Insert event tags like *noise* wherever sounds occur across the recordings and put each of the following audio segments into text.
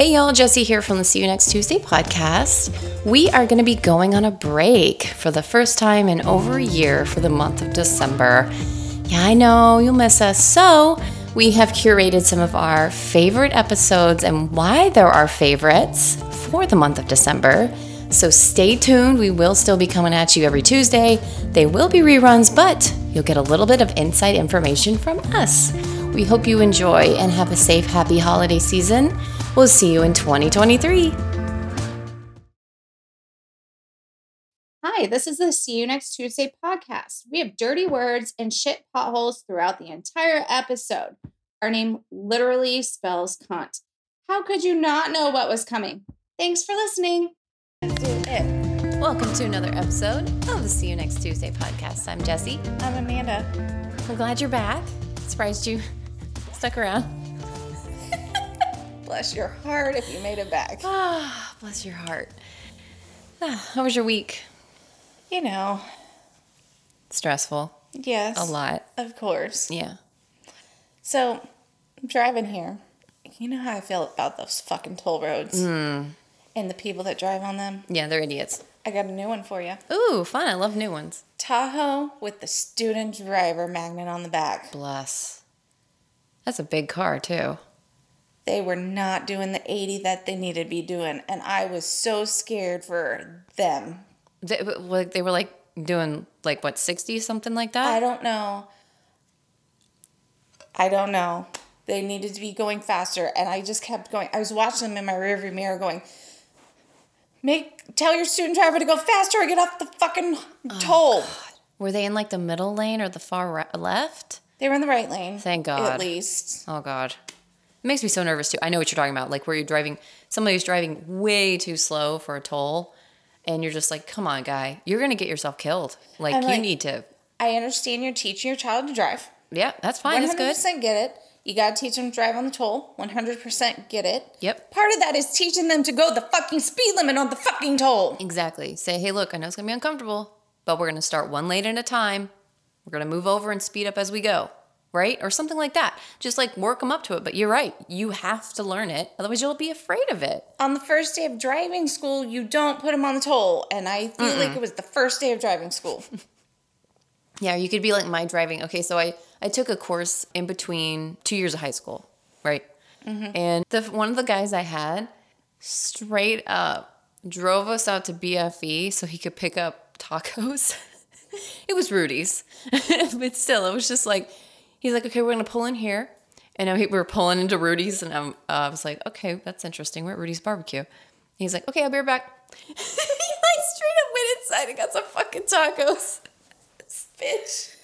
Hey y'all, Jesse here from the See You Next Tuesday podcast. We are going to be going on a break for the first time in over a year for the month of December. Yeah, I know you'll miss us. So, we have curated some of our favorite episodes and why they're our favorites for the month of December. So, stay tuned. We will still be coming at you every Tuesday. They will be reruns, but you'll get a little bit of inside information from us. We hope you enjoy and have a safe, happy holiday season. We'll see you in 2023. Hi, this is the See You Next Tuesday podcast. We have dirty words and shit potholes throughout the entire episode. Our name literally spells cunt. How could you not know what was coming? Thanks for listening. Welcome to another episode of the See You Next Tuesday podcast. I'm Jesse. I'm Amanda. We're glad you're back. Surprised you *laughs* stuck around. Bless your heart if you made it back. *sighs* Ah, bless your heart. Ah, how was your week? You know, Stressful. yes. A lot. Of course. Yeah. So, I'm driving here. You know how I feel about those fucking toll roads Hmm. and the people that drive on them? Yeah, they're idiots. I got a new one for you. Ooh, fun. I love new ones. Tahoe with the student driver magnet on the back. Bless. That's a big car, too. They were not doing the 80 that they needed to be doing, and I was so scared for them. They, like, they were like doing like what, 60, something like that? I don't know. I don't know. They needed to be going faster, and I just kept going. I was watching them in my rearview mirror, going, "Make tell your student driver to go faster or get off the fucking oh, toll." Were they in like the middle lane or the far right, left? They were in the right lane. Thank God. At least. Oh God. It makes me so nervous too. I know what you're talking about. Like where you're driving, somebody who's driving way too slow for a toll, and you're just like, come on, guy, you're gonna get yourself killed. Like I'm you like- need to. I understand you're teaching your child to drive. Yeah, that's fine. That's good. 100% get it. You got to teach them to drive on the toll. 100% get it. Yep. Part of that is teaching them to go the fucking speed limit on the fucking toll. Exactly. Say, hey, look, I know it's gonna be uncomfortable, but we're gonna start one lane at a time. We're gonna move over and speed up as we go, right? Or something like that. Just like work them up to it. But you're right. You have to learn it, otherwise you'll be afraid of it. On the first day of driving school, you don't put them on the toll. And I feel like it was the first day of driving school. *laughs* Yeah, you could be like my driving. Okay, so I I took a course in between two years of high school, right? Mm-hmm. And the one of the guys I had straight up drove us out to BFE so he could pick up tacos. *laughs* it was Rudy's, *laughs* but still, it was just like he's like, okay, we're gonna pull in here, and we were pulling into Rudy's, and I'm, uh, I was like, okay, that's interesting. We're at Rudy's barbecue. He's like, okay, I'll be right back. *laughs* he like straight up went inside and got some fucking tacos bitch.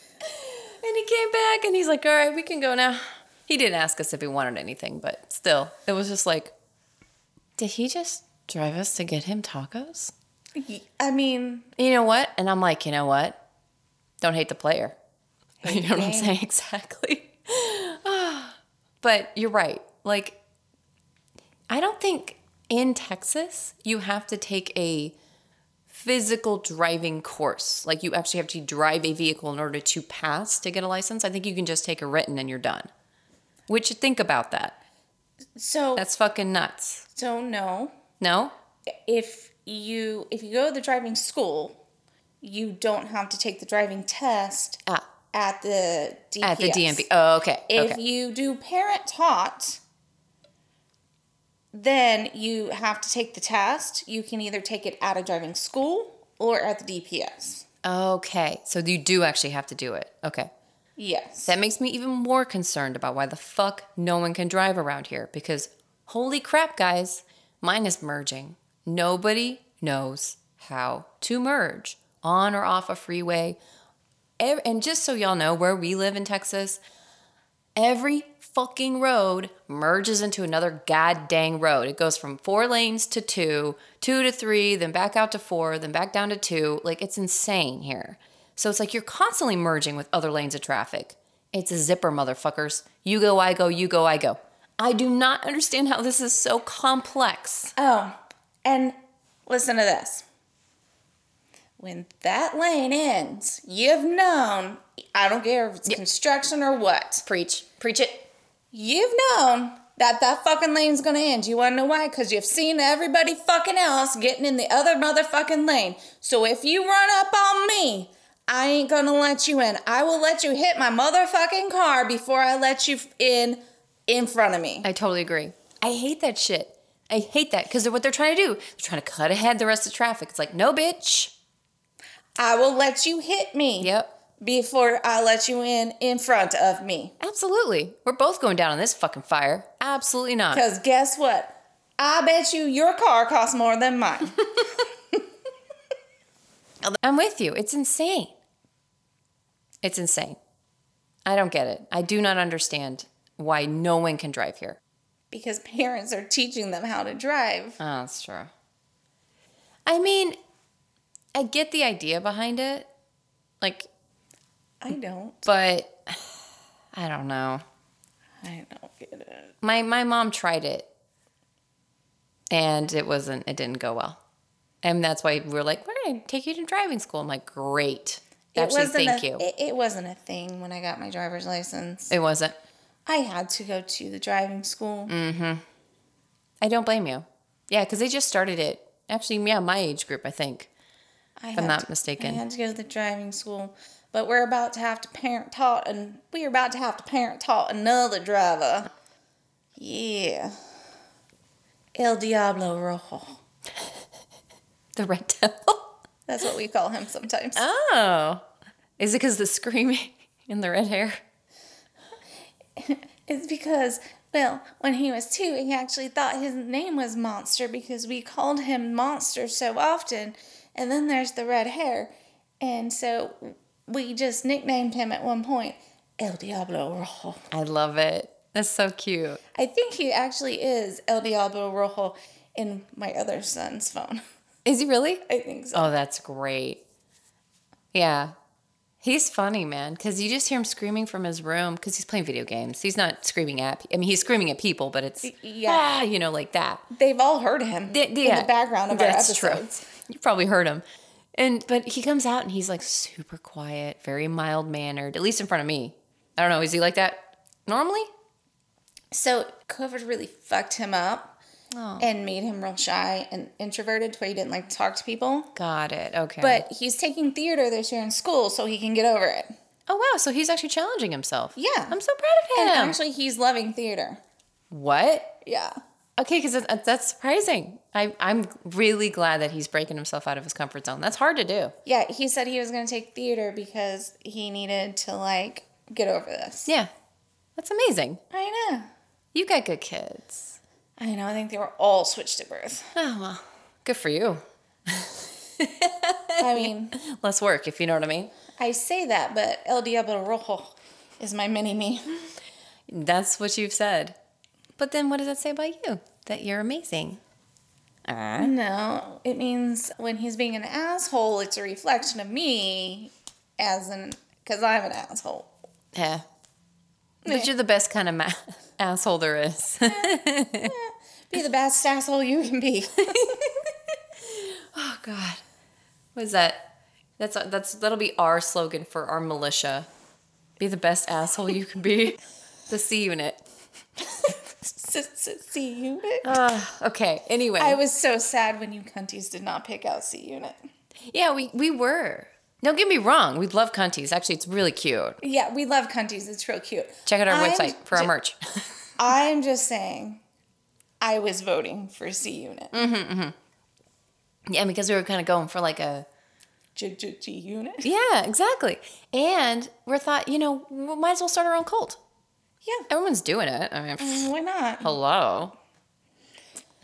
And he came back and he's like, all right, we can go now. He didn't ask us if he wanted anything, but still, it was just like, did he just drive us to get him tacos? I mean, You know what? And I'm like, you know what? Don't hate the player. *laughs* you know what I'm saying? *laughs* Exactly. *sighs* but you're right. Like, I don't think in Texas you have to take a physical driving course. Like, you actually have to drive a vehicle in order to pass to get a license. I think you can just take a written and you're done. Which, you think about that. so That's fucking nuts. so no. No? If you if you go to the driving school, you don't have to take the driving test Ah, at the DPS. at the DMV. Oh, okay. If okay. you do parent taught, then you have to take the test. You can either take it at a driving school or at the DPS. Okay. So you do actually have to do it. Okay. Yes. That makes me even more concerned about why the fuck no one can drive around here because holy crap, guys, mine is merging. Nobody knows how to merge on or off a freeway. And just so y'all know, where we live in Texas, every fucking road merges into another god dang road. It goes from four lanes to two, two to three, then back out to four, then back down to two. Like it's insane here. So it's like you're constantly merging with other lanes of traffic. It's a zipper, motherfuckers. You go, I go, you go, I go. I do not understand how this is so complex. Oh, and listen to this. When that lane ends, you've known, I don't care if it's construction or what, Preach, preach it. you've known that that fucking lane's gonna end. You wanna know why? Because you've seen everybody fucking else getting in the other motherfucking lane. So if you run up on me, I ain't gonna let you in. I will let you hit my motherfucking car before I let you in in front of me. I totally agree. I hate that shit. I hate that because what they're trying to do, they're trying to cut ahead the rest of traffic. It's like, no, bitch. I will let you hit me. Yep. Before I let you in in front of me. Absolutely. We're both going down in this fucking fire. Absolutely not. Because guess what? I bet you your car costs more than mine. *laughs* *laughs* I'm with you. It's insane. It's insane. I don't get it. I do not understand why no one can drive here. because parents are teaching them how to drive. Oh, that's true. I mean, I get the idea behind it. Like, I don't. but *sighs* I don't know. I don't get it. My my mom tried it and it wasn't it didn't go well. And that's why we're like, we're gonna take you to driving school. I'm like, great. Actually, wasn't thank a, you. It, it wasn't a thing when I got my driver's license. it wasn't. I had to go to the driving school. Mm-hmm. I don't blame you. Yeah, because they just started it. Actually, yeah, my age group, I think. I I'm not to- mistaken. I had to go to the driving school, but we're about to have to parent taught, and we're about to have to parent taught another driver. Yeah. El Diablo Rojo. The Red Devil. That's what we call him sometimes. Oh. Is it because the screaming *laughs* and the red hair? *laughs* It's because, well, when he was two, he actually thought his name was Monster because we called him Monster so often. And then there's the red hair. And so we just nicknamed him at one point El Diablo Rojo. I love it. That's so cute. I think he actually is El Diablo Rojo in my other son's phone. Is he really? *laughs* I think so. Oh, that's great. Yeah. He's funny, man, because you just hear him screaming from his room because he's playing video games. He's not screaming at, I mean, he's screaming at people, but it's, yeah. ah, you know, like that. They've all heard him in yeah. the background of That's our true. You probably heard him. And, but he comes out and he's like super quiet, very mild mannered, at least in front of me. I don't know. Is he like that normally? So COVID really fucked him up Oh. and made him real shy and introverted to where he didn't like to talk to people. Got it. Okay. But he's taking theater this year in school so he can get over it. oh, wow. So he's actually challenging himself. Yeah. I'm so proud of him. actually, he's loving theater. what? Yeah. Okay, because that's, that's surprising. I, I'm really glad that he's breaking himself out of his comfort zone. That's hard to do. Yeah, he said he was going to take theater because he needed to, like, get over this. Yeah, that's amazing. I know. You got good kids. I know. I think they were all switched at birth. Oh, well, good for you. I mean, *laughs* Less work, if you know what I mean. I say that, but El Diablo Rojo is my mini me. That's what you've said. But then what does that say about you? That you're amazing. Uh, No, it means when he's being an asshole, it's a reflection of me as an, because I'm an asshole. yeah. But you're the best kind of ma- *laughs* asshole there is. Be the best asshole you can be. *laughs* oh, God. What is that? That's, that's, that'll be our slogan for our militia. Be the best asshole you can be. *laughs* The C unit. C unit. *sighs* Uh, okay, anyway. I was so sad when you cunties did not pick out C unit. Yeah, we, we were. Don't get me wrong. We love cunties. Actually, it's really cute. Yeah, we love cunties. It's real cute. Check out our I'm website for our ju- merch. *laughs* I'm just saying, I was voting for C unit. Mm-hmm. yeah, because we were kind of going for like a. G G G unit. Yeah, exactly. And we thought, you know, we might as well start our own cult. Yeah. Everyone's doing it. I mean, pff, Why not? hello.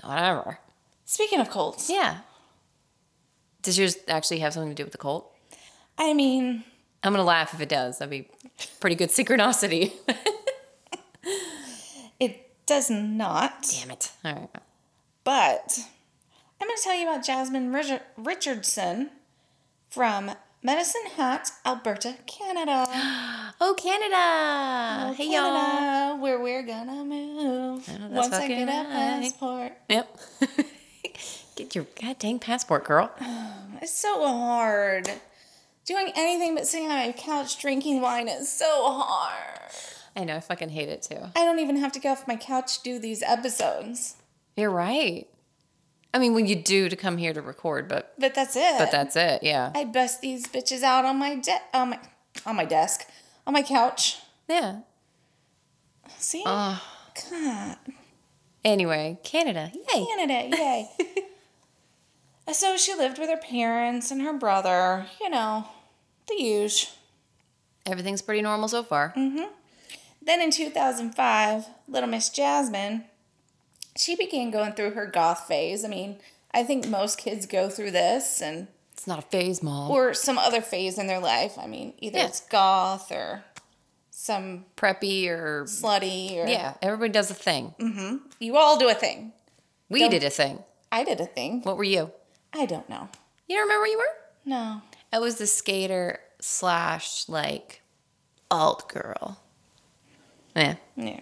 Whatever. Speaking of cults, Yeah. Does yours actually have something to do with the cult? I mean, I'm going to laugh if it does. That'd be pretty good synchronicity. *laughs* it does not. Damn it. All right. But I'm going to tell you about Jasmine Richard- Richardson from Medicine Hat, Alberta, Canada. *gasps* Oh, Canada. Oh, hey, y'all. Where we're gonna move oh, that's once I get a right. passport. Yep. *laughs* Get your god dang passport, girl. *sighs* It's so hard. Doing anything but sitting on my couch drinking wine is so hard. I know. I fucking hate it too. I don't even have to get off my couch to do these episodes. You're right. I mean, when you do to come here to record, but But that's it. but that's it. Yeah. I bust these bitches out on my de- on my on my desk, on my couch. Yeah. See? Oh. God. Anyway, Canada. Yay. Canada, yay. *laughs* so she lived with her parents and her brother, you know, the huge. Everything's pretty normal so far. Mm-hmm. Then in 2005, little Miss Jasmine, she began going through her goth phase. I mean, I think most kids go through this and It's not a phase, mom. or some other phase in their life. I mean, either Yeah. it's goth or some Preppy or slutty or yeah, everybody does a thing. Mm-hmm. You all do a thing. We Don't- did a thing. I did a thing. What were you? I don't know. You don't remember what you were? No. I was the skater slash like alt girl. Yeah. Yeah.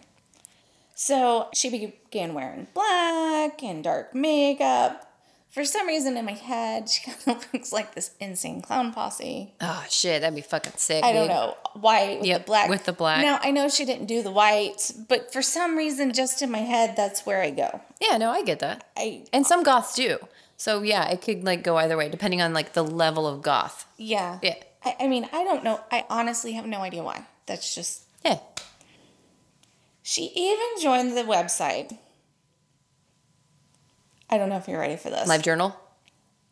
So she began wearing black and dark makeup. For some reason in my head, she *laughs* kind of looks like this insane clown posse. Oh shit, that'd be fucking sick. I don't know. White with Yep, the black. with the black. Now, I know she didn't do the white, but for some reason, just in my head, that's where I go. Yeah, no, I get that. I, And some goths do. So yeah, it could like go either way depending on like the level of goth. yeah. Yeah. I, I mean, I don't know. I honestly have no idea why. That's just. Yeah. She even joined the website. I don't know if you're ready for this. Live journal.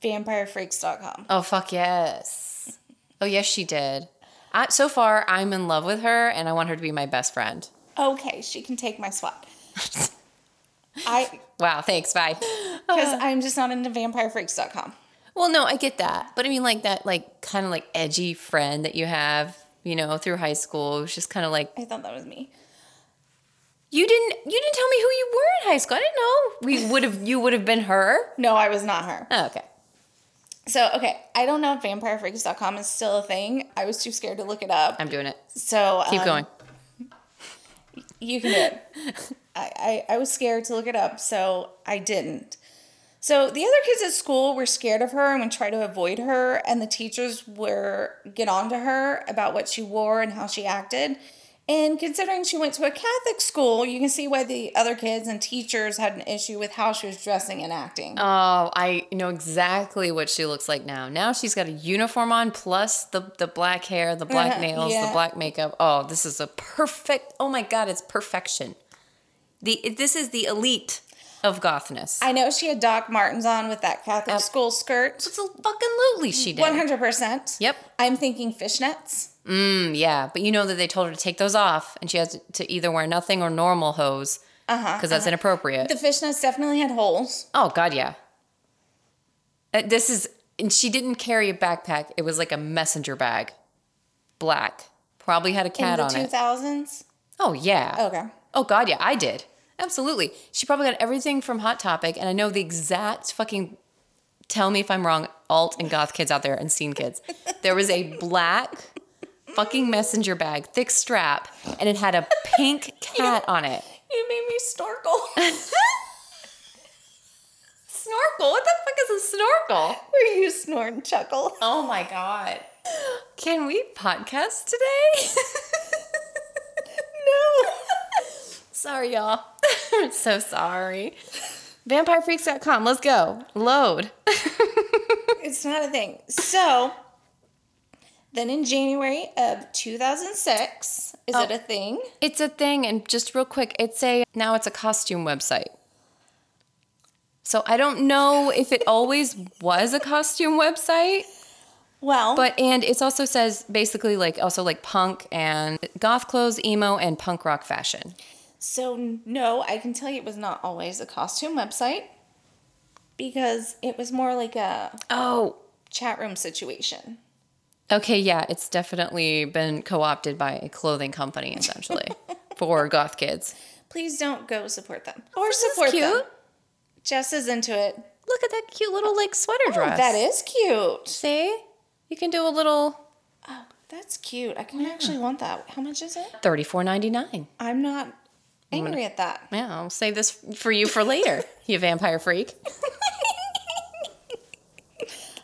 VampireFreaks.com. Oh fuck yes. Oh yes, she did. I, so far, I'm in love with her, and I want her to be my best friend. Okay, she can take my spot. *laughs* I Wow, thanks. Bye. *laughs* because I'm just not into VampireFreaks.com. Well, no, I get that, but I mean, like that, like kind of like edgy friend that you have, you know, through high school. It's just kind of like I thought that was me. You didn't, you didn't tell me who you were in high school. I didn't know we would have, you would have been her. No, I was not her. Oh, okay. So okay, I don't know if VampireFreaks.com is still a thing. I was too scared to look it up. I'm doing it. So Keep um, going. You can do it. *laughs* I, I, I was scared to look it up, so I didn't. So the other kids at school were scared of her and would try to avoid her, and the teachers were get on to her about what she wore and how she acted. And considering she went to a Catholic school, you can see why the other kids and teachers had an issue with how she was dressing and acting. Oh, I know exactly what she looks like now. Now she's got a uniform on, plus the the black hair, the black Uh-huh, nails, yeah. the black makeup. Oh, this is a perfect. Oh my god, it's perfection. The this is the elite of gothness. I know she had Doc Martens on with that Catholic school skirt. Absolutely, fucking lootly she did. One hundred percent. Yep. I'm thinking fishnets. Mm, yeah, but you know that they told her to take those off, and she has to either wear nothing or normal hose, because Uh huh. that's inappropriate. The fishnets definitely had holes. oh God, yeah. Uh, This is, and she didn't carry a backpack. It was like a messenger bag, black. Probably had a cat in on the it. 2000s. Oh yeah. Okay. Oh God, yeah, I did. Absolutely. She probably got everything from Hot Topic, and I know the exact fucking. Tell me if I'm wrong, alt and goth kids out there and scene kids. There was a black fucking messenger bag, thick strap, and it had a pink *laughs* cat on it. You made me snorkel. *laughs* Snorkel? What the fuck is a snorkel? Were you snort and chuckle? Oh my god. Can we podcast today? *laughs* No. sorry, y'all. so sorry. VampireFreaks.com. Let's go. Load. it's not a thing. So, then in January of 2006, is Oh. it a thing? It's a thing, and just real quick, it's a now it's a costume website. So I don't know if it always was a costume website, Well, but and it also says basically like also like punk and goth clothes, emo, and punk rock fashion. so no, I can tell you it was not always a costume website because it was more like a Oh, chat room situation. Okay, yeah, it's definitely been co-opted by a clothing company essentially *laughs* for goth kids. Please don't go support them or This is support them. cute. Jess is into it. Look at that cute little like sweater oh, dress. Oh, that is cute. See, you can do a little Oh, that's cute. I can actually want that. How much is it? thirty-four ninety-nine. I'm not angry at that. Yeah, I'll save this for you for later, *laughs* you vampire freak. *laughs*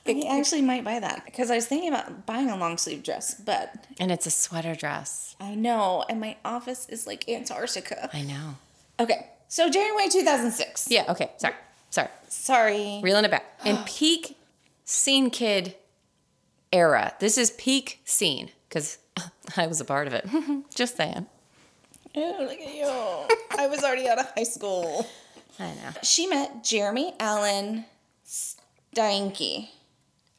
I actually might buy that because I was thinking about buying a long sleeve dress, but And it's a sweater dress. I know, and my office is like Antarctica. I know. Okay, so January 2006. Yeah, okay. Sorry. Sorry. Sorry. Reeling it back. *gasps* In peak scene kid era. This is peak scene because *laughs* I was a part of it. *laughs* Just saying. Oh, look at you. *laughs* I was already out of high school. I know. She met Jeremy Allen Steinke.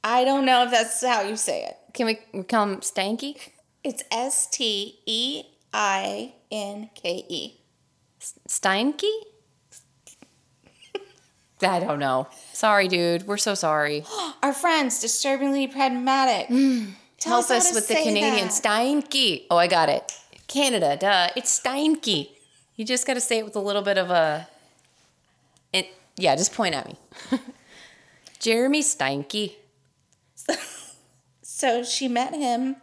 I don't know if that's how you say it. Can we him Stanky? It's S T E I N K E. Steinke? *laughs* I don't know. Sorry, dude. We're so sorry. *gasps* Our friends, disturbingly pragmatic. Tell Hmm. Help how us to with the say Canadian that. Steinke. Oh, I got it. Canada, duh. It's Steinke. You just got to say it with a little bit of a. It, yeah, just point at me. *laughs* Jeremy Steinke. *laughs* So she met him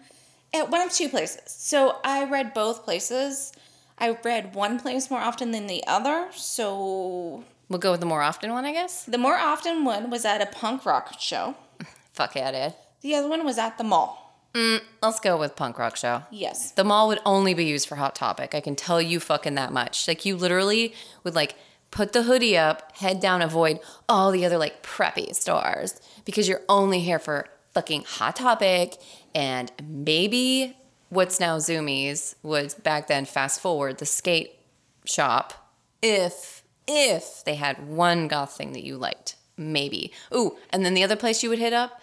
at one of two places. So I read both places. I read one place more often than the other. So We'll go with the more often one, I guess. the more often one was at a punk rock show. Fuck yeah, Ed. The other one was at the mall. Mm, let's go with punk rock show. Yes. The mall would only be used for Hot Topic. I can tell you fucking that much. Like you literally would like put the hoodie up, head down, avoid all the other like preppy stores because you're only here for fucking Hot Topic and maybe what's now Zumiez was back then. Fast forward the skate shop. If if they had one goth thing that you liked, maybe. Ooh, and then the other place you would hit up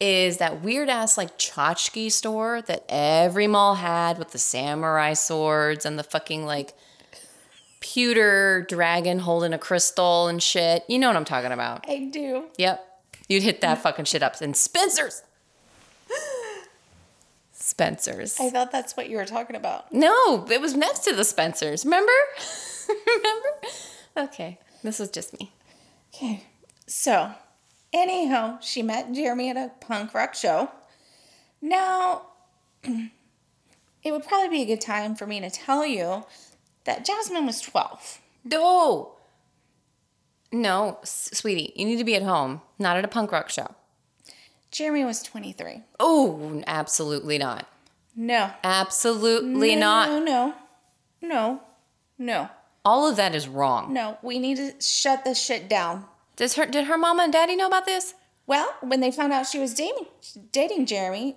is that weird ass like tchotchke store that every mall had with the samurai swords and the fucking like pewter dragon holding a crystal and shit. You know what I'm talking about. I do. Yep. You'd hit that fucking shit up. And Spencer's. Spencer's. I thought that's what you were talking about. No, it was next to the Spencer's. Remember? *laughs* Remember? Okay. This was just me. Okay. So, anyhow, she met Jeremy at a punk rock show. Now, *clears throat* it would probably be a good time for me to tell you that Jasmine was 12. No. No, sweetie, you need to be at home, not at a punk rock show. Jeremy was 23. Oh, absolutely not. No. Absolutely no, not. No, no, no, no, All of that is wrong. no. We need to shut this shit down. Does her did her mama and daddy know about this? Well, when they found out she was dating dating Jeremy,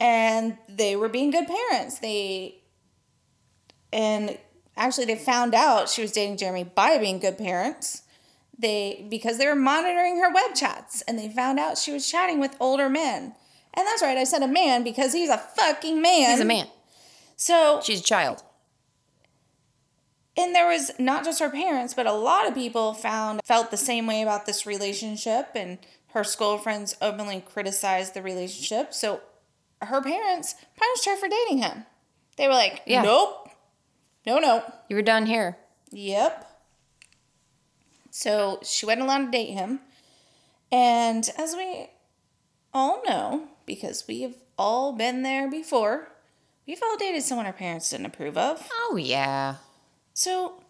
and they were being good parents, they and actually they found out she was dating Jeremy by being good parents. They because they were monitoring her web chats, and they found out she was chatting with older men. And that's right, I said a man because he's a fucking man. He's a man. So She's a child. and there was not just her parents but a lot of people found felt the same way about this relationship and her school friends openly criticized the relationship so her parents punished her for dating him they were like Yeah. nope no no You were done here. yep so she wasn't allowed to date him and as we all know because we have all been there before we've all dated someone our parents didn't approve of Oh yeah. so,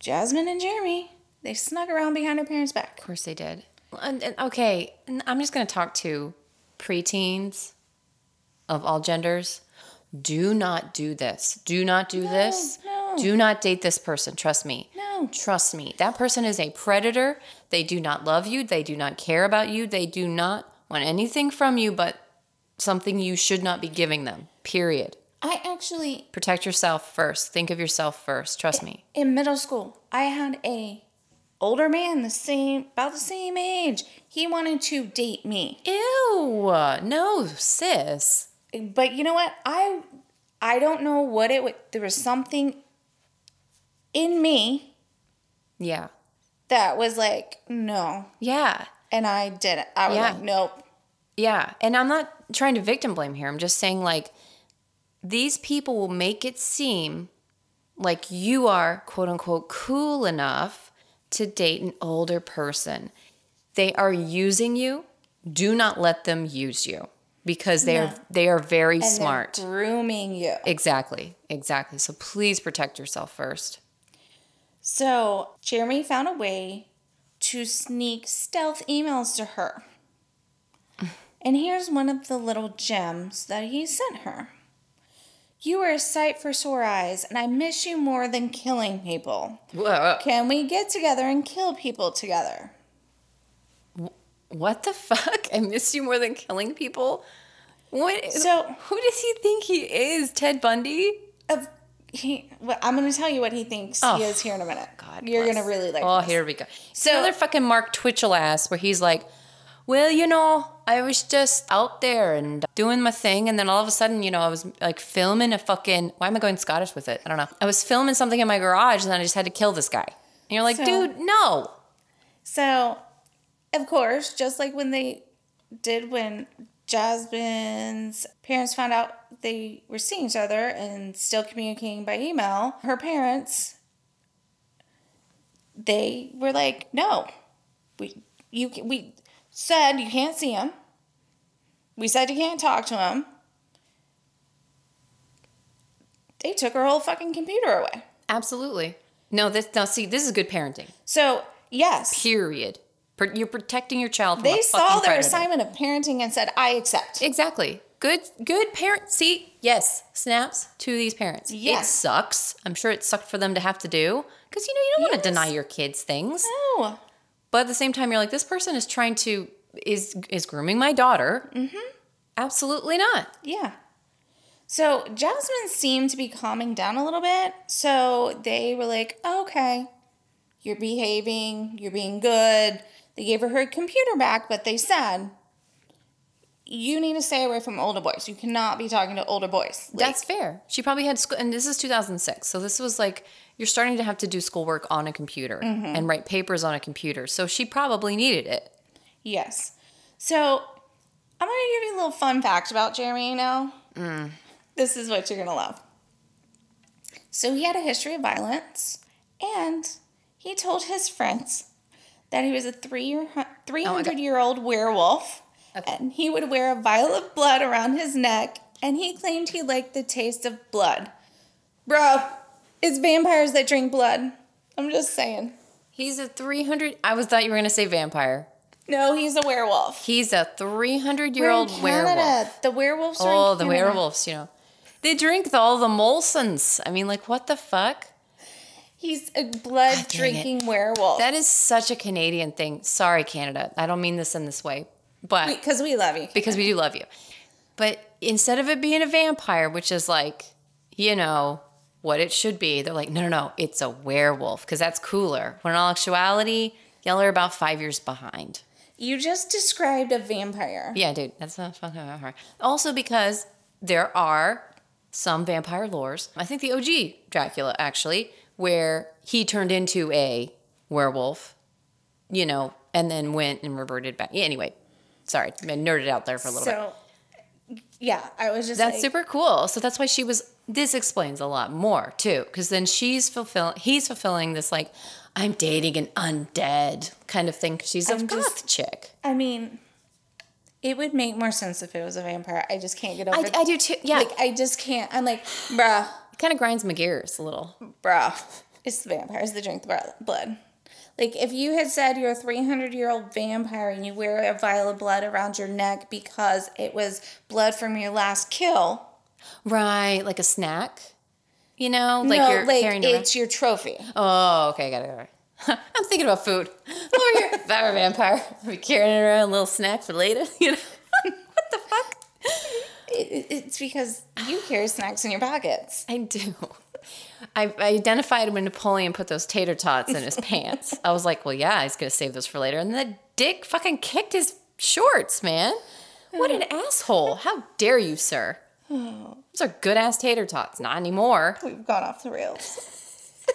Jasmine and Jeremy, they snuck around behind their parents' back. Of course they did. And, and okay, I'm just gonna talk to preteens of all genders. Do not do this. Do not do this. no. Do not date this person. Trust me. No. Trust me. That person is a predator. They do not love you. They do not care about you. They do not want anything from you but something you should not be giving them. Period. I actually, Protect yourself first. Think of yourself first. Trust me. in middle school, I had a older man, the same, about the same age. He wanted to date me, Ew. No, sis. But you know what? I, I don't know what it. would There was something in me Yeah. that was like, no, Yeah. and I didn't. I was Yeah. like, nope. Yeah. And I'm not trying to victim blame here. I'm just saying, like, these people will make it seem like you are, quote unquote, cool enough to date an older person. They are using you. Do not let them use you because they No. are they are very And they're smart. grooming you. Exactly. Exactly. So please protect yourself first. So Jeremy found a way to sneak stealth emails to her. And here's one of the little gems that he sent her. You are a sight for sore eyes, and I miss you more than killing people. Whoa. Can we get together and kill people together? What the fuck? I miss you more than killing people? What? So- who does he think he is? Ted Bundy? Of he, well, I'm going to tell you what he thinks Oh, he is here in a minute. Oh, God, you're going to really like. Oh, this. here we go. So- So another fucking Mark Twitchell ass where he's like, "Well, you know, I was just out there and doing my thing, and then all of a sudden, you know, I was like filming a fucking. Why am I going Scottish with it? I don't know. I was filming something in my garage, and then I just had to kill this guy. And you're like, So- dude, no. So, of course, just like when they did when Jasmine's parents found out they were seeing each other and still communicating by email, her parents they were like, "No. We you we said you can't see him. We said you can't talk to him." They took her whole fucking computer away. Absolutely. No, this now see, this is good parenting. So, yes, Period. You're protecting your child from they saw their predator. assignment of parenting and said, "I accept." Exactly. Good good parent see, yes, snaps to these parents. It sucks. I'm sure it sucked for them to have to do. Because you know, you don't want to deny your kids things. No. But at the same time, you're like, this person is trying to is is grooming my daughter. Mm-hmm. Absolutely not. Yeah. So Jasmine seemed to be calming down a little bit. So they were like, okay, you're behaving, you're being good. They gave her her computer back, but they said, you need to stay away from older boys. You cannot be talking to older boys. Like, That's fair. She probably had school, and this is 2006. So this was like you're starting to have to do schoolwork on a computer mm-hmm. and write papers on a computer. So she probably needed it. yes. So I'm going to give you a little fun fact about Jeremy now. Mm. This is what you're going to love. So he had a history of violence, and he told his friends that he was a three year, 300 year old werewolf, Okay. and he would wear a vial of blood around his neck, and he claimed he liked the taste of blood. Bro, it's vampires that drink blood. I'm just saying. He's a 300. I was thought you were gonna say vampire. No, he's a werewolf. He's a 300 We're year old werewolf. The werewolves are Oh, the werewolves, you know. They drink all the Molsons. I mean, like, what the fuck? He's a blood drinking werewolf. That is such a Canadian thing. Sorry, Canada. I don't mean this in this way, but Because we love you. because we do love you. But instead of it being a vampire, which is like, you know, what it should be, they're like, no, no, no, it's a werewolf because that's cooler. When in all actuality, y'all are about five years behind. You just described a vampire. Yeah, dude, that's not fucking vampire. Also, because there are some vampire lores. I think the OG Dracula, actually, where he turned into a werewolf, you know, and then went and reverted back. Anyway, sorry, I nerded out there for a little bit. So, yeah, I was just That's like, super cool. So that's why she was. This explains a lot more too, because then she's fulfilling. He's fulfilling this like, I'm dating an undead kind of thing. she's a I'm goth just- chick. I mean, it would make more sense if it was a vampire. I just can't get over I. I do too. Yeah, Like, I just can't. I'm like, bruh, kind of grinds my gears a little. bruh. It's the vampires that drink the blood. Like, if you had said you're a 300 year old vampire and you wear a vial of blood around your neck because it was blood from your last kill, Right, like a snack. You know, like no, you're like carrying around. it's your trophy. Oh, okay, got it. Got it. *laughs* I'm thinking about food. Over here, if I were a vampire, I'd be carrying around a little snack for later. *laughs* You know, what the fuck? *laughs* It, it- it's because you carry snacks in your pockets. I do. I, I identified when Napoleon put those tater tots in his *laughs* pants. I was like, well, yeah, he's gonna save those for later. And the dick fucking kicked his shorts, man. What an *sighs* asshole! How dare you, sir? *sighs* Those are good ass tater tots. Not anymore. We've gone off the rails. *laughs* *laughs*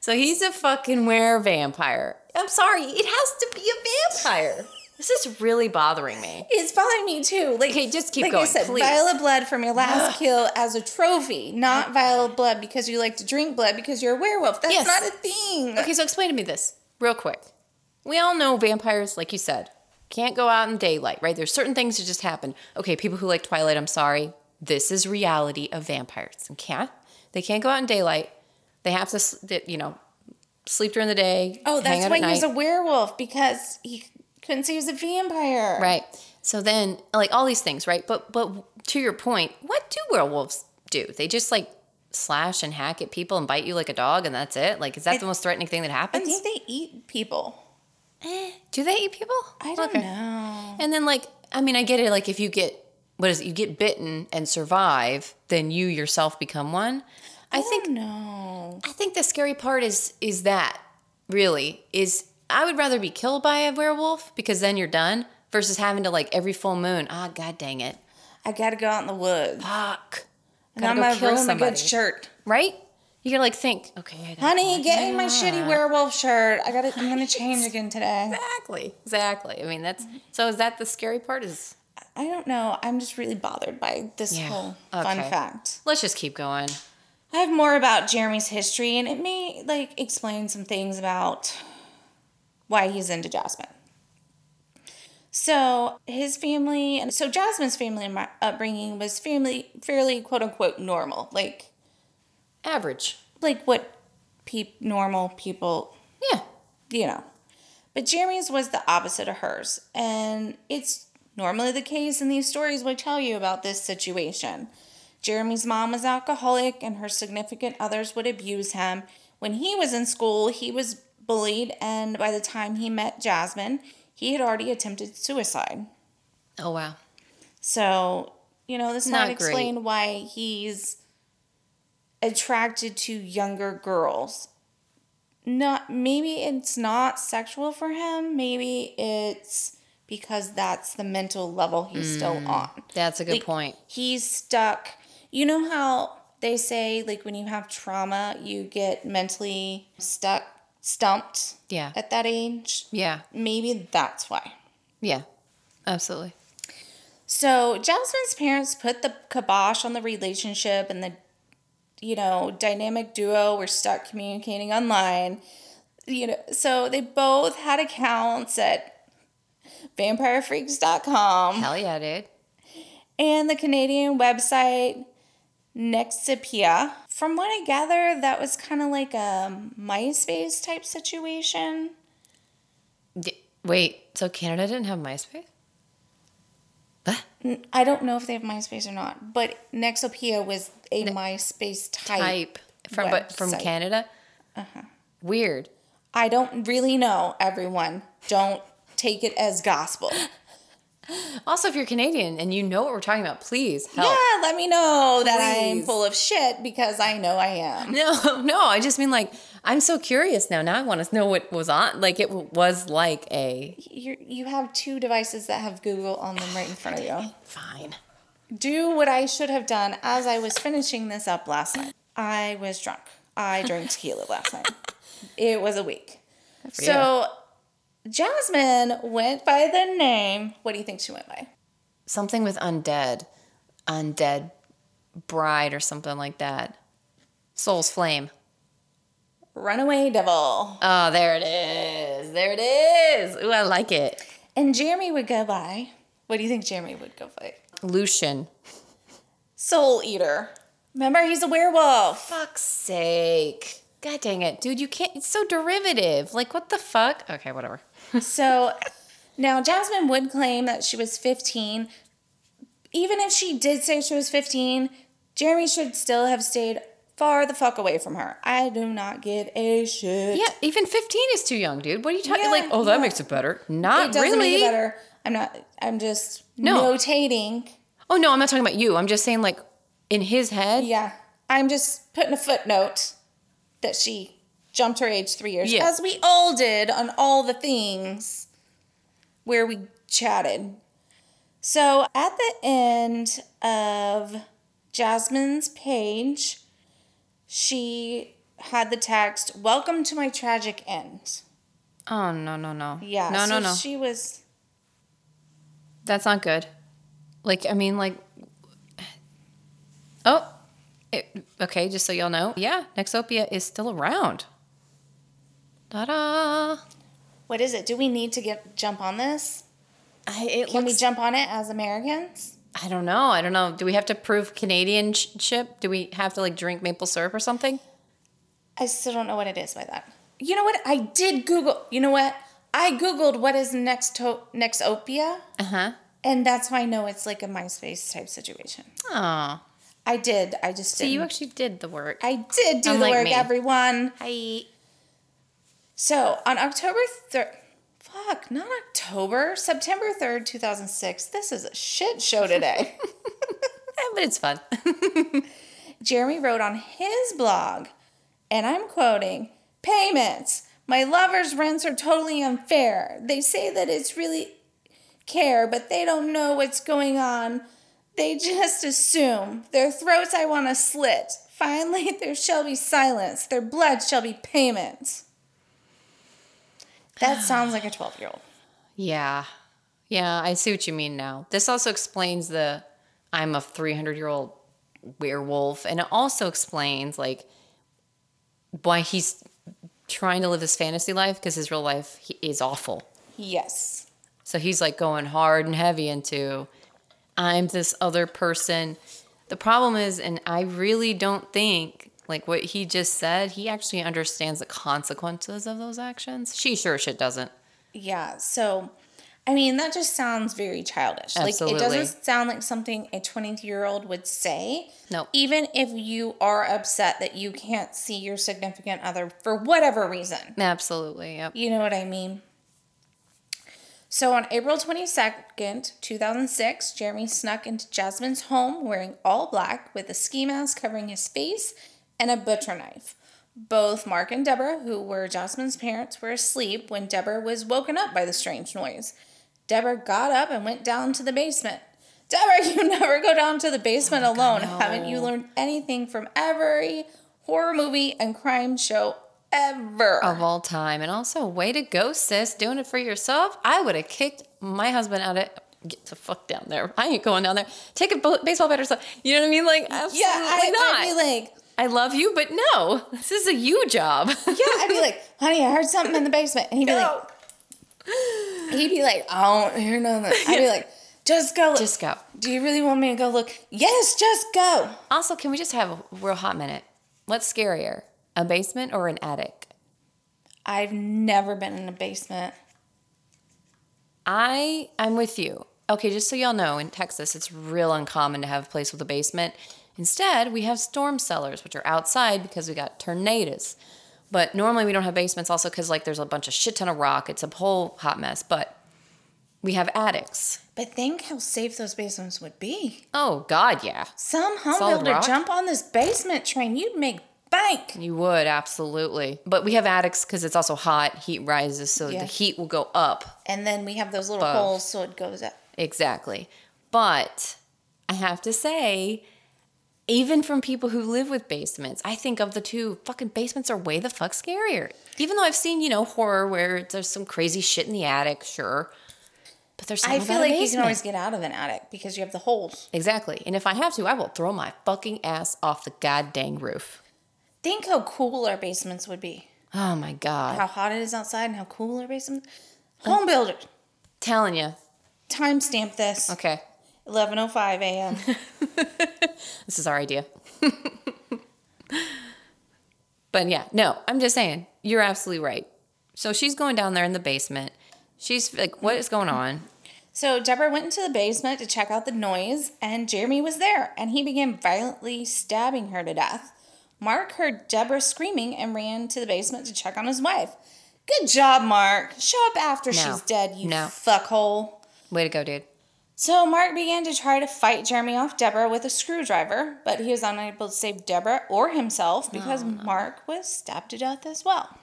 So he's a fucking were vampire. I'm sorry, it has to be a vampire. This is really bothering me. It's bothering me too. Like, Okay, just keep like going, I said, please. vial of blood from your last *gasps* kill as a trophy, not vial of blood because you like to drink blood because you're a werewolf. That's Yes. not a thing. Okay, so explain to me this real quick. We all know vampires, like you said, can't go out in daylight, right? There's certain things that just happen. Okay, people who like Twilight, I'm sorry. This is reality of vampires. They can't. They can't go out in daylight. They have to, you know, sleep during the day. Oh, that's why at he was a werewolf because he couldn't say he was a vampire. Right. So then, like all these things, right? But but to your point, what do werewolves do? They just like slash and hack at people and bite you like a dog, and that's it. Like, is that I- the most threatening thing that I happens? think they eat people. Eh, do they eat people? I don't Okay. know. And then, like, I mean, I get it. Like, if you get what is it? You get bitten and survive, then you yourself become one. I, think. no. I think the scary part is is that really is. I would rather be killed by a werewolf because then you're done versus having to like every full moon. Ah, god dang it. I gotta go out in the woods. Fuck. And Gotta I'm go gonna kill ruin a somebody. good shirt. Right? You gotta like think. Okay, I Honey, get me my shitty werewolf shirt. I gotta I'm gonna *laughs* change again today. Exactly. Exactly. I mean, that's so. Is that the scary part? Is I don't know. I'm just really bothered by this Yeah. whole fun fact. let's just keep going. I have more about Jeremy's history and it may like explain some things about why he's into Jasmine. So his family and so Jasmine's family and my upbringing was family fairly quote unquote normal, like Average. like what peop normal people Yeah. you know. But Jeremy's was the opposite of hers. And it's normally the case in these stories we tell you about this situation. Jeremy's mom was alcoholic and her significant others would abuse him. When he was in school, he was bullied, and by the time he met Jasmine, he had already attempted suicide. Oh wow. So, you know, this Not might great. explain why he's attracted to younger girls. Not maybe it's not sexual for him, maybe it's because that's the mental level he's still mm, on. That's a good Like, point. He's stuck. You know how they say like when you have trauma, you get mentally stuck, stumped Yeah. at that age? Yeah. Maybe that's why. Yeah. Absolutely. So Jasmine's parents put the kibosh on the relationship, and the you know dynamic duo were stuck communicating online. You know, so they both had accounts at vampirefreaks.com Hell yeah, dude. and the Canadian website Nexopia. From what I gather, that was kind of like a MySpace type situation. D- wait. So Canada didn't have MySpace? What? I don't know if they have MySpace or not, but Nexopia was a MySpace type. Type from but from. Canada. Uh-huh. Weird. I don't really know, everyone. Don't take it as gospel. *laughs* Also, if you're Canadian and you know what we're talking about, please help. Yeah, let me know that I'm full of shit because I know I am. No, *laughs* no. I just mean like I'm so curious now. Now I want to know what was on. Like it was like a you you have two devices that have Google on them right in front of you. fine. Do what I should have done as I was finishing this up last night. I was drunk. I drank tequila last night. *laughs* It was a week. So Jasmine went by the name. What do you think she went by? Something with undead, undead bride or something like that. Soul's flame. Runaway Devil. Oh, there it is. There it is. Ooh, I like it. And Jeremy would go by. What do you think Jeremy would go by? Lucian. Soul Eater. Remember, he's a werewolf. Fuck's sake. God dang it, dude! You can't. It's so derivative. Like, what the fuck? Okay, whatever. So now Jasmine would claim that she was 15. Even if she did say she was 15, Jeremy should still have stayed far the fuck away from her. I do not give a shit. Yeah, even 15 is too young, dude. What are you talking? Yeah, like, oh, that yeah. makes it better. It Not doesn't really. make it better. I'm not, I'm just No. notating. Oh no, I'm not talking about you. I'm just saying, like, in his head. Yeah. I'm just putting a footnote that she jumped her age three years, Yeah. as we all did on all the things where we chatted. So at the end of Jasmine's page, she had the text, Welcome to my tragic end. Oh no, no, no. Yeah. No, so no, no. She was That's not good. Like, I mean, like. Oh. It, okay, just so y'all know. Yeah, Nexopia is still around. Ta da! what is it? Do we need to get jump on this? I, it Can we jump on it as Americans? I don't know. I don't know. Do we have to prove Canadian sh- ship? Do we have to like drink maple syrup or something? I still don't know what it is by that. You know what? I did Google. You know what? I googled what is next to Nexopia, Uh huh. and that's how I know it's like a MySpace type situation. Oh. I did. I just So didn't. you actually did the work. I did do Unlike the work, me. everyone. Hi. So on October 3rd, fuck, not October, September 3rd, 2006. This is a shit show today. *laughs* *laughs* but it's fun. *laughs* Jeremy wrote on his blog, and I'm quoting payments. My lover's rents are totally unfair. They say that it's really care, but they don't know what's going on. They just assume. Their throats I want to slit. Finally, there shall be silence. Their blood shall be payment. That sounds like a 12 year old. yeah. Yeah, I see what you mean now. This also explains the I'm a 300 year old werewolf. And it also explains, like, why he's trying to live his fantasy life because his real life he- is awful. Yes. So he's like going hard and heavy into I'm this other person. The problem is, and I really don't think like what he just said, he actually understands the consequences of those actions. She sure shit doesn't. Yeah. So, I mean, that just sounds very childish. Like, Absolutely. it doesn't sound like something a 20 year old would say. No. Even if you are upset that you can't see your significant other for whatever reason. Absolutely. Yep. You know what I mean? So on April 22nd, 2006, Jeremy snuck into Jasmine's home wearing all black with a ski mask covering his face and a butcher knife. Both Mark and Deborah, who were Jasmine's parents, were asleep when Deborah was woken up by the strange noise. Deborah got up and went down to the basement. Deborah, *laughs* you never go down to the basement oh alone. no. Haven't you learned anything from every horror movie and crime show ever? Of all time. And also, way to go, sis. Doing it for yourself. I would have kicked my husband out of get the fuck down there. I ain't going down there. Take a baseball bat or something. You know what I mean? Like, absolutely yeah, I, not. I'd be like, I love you, but no, this is a you job. *laughs* yeah, I'd be like, honey, I heard something in the basement. And he'd be like, he'd be like, I don't hear nothing. I'd be like, just go. Look. Just go. Do you really want me to go look? Yes, just go. Also, can we just have a real hot minute? What's scarier, a basement or an attic? I've never been in a basement. I I'm with you. Okay, just so y'all know, in Texas, it's real uncommon to have a place with a basement. Instead, we have storm cellars, which are outside because we got tornadoes. But normally we don't have basements, also because like there's a bunch of shit ton of rock. It's a whole hot mess. But we have attics. But think how safe those basements would be. Oh God, yeah, Some home builder jump on this basement train, you'd make bank. you would absolutely. But we have attics because it's also hot. Heat rises, so Yeah. the heat will go up And then we have those little Above. holes so it goes up. Exactly. But I have to say, even from people who live with basements, I think of the two, fucking basements are way the fuck scarier. Even though I've seen, you know, horror where there's some crazy shit in the attic, sure. But there's something I feel like you can always get out of an attic because you have the holes. Exactly. And if I have to, I will throw my fucking ass off the goddamn roof. Think how cool our basements would be. Oh my God. How hot it is outside and how cool our basement. Home builder. Telling you. Timestamp this. Okay. 11:05 a.m. *laughs* This is our idea. *laughs* but yeah, no, I'm just saying, you're absolutely right. So she's going down there in the basement. She's like, what is going on? so Deborah went into the basement to check out the noise, and Jeremy was there, and he began violently stabbing her to death. Mark heard Deborah screaming and ran to the basement to check on his wife. Good job, Mark. Show up after No. she's dead, you No. fuckhole. Way to go, dude. So Mark began to try to fight Jeremy off Deborah with a screwdriver, but he was unable to save Deborah or himself because oh, Mark was stabbed to death as well.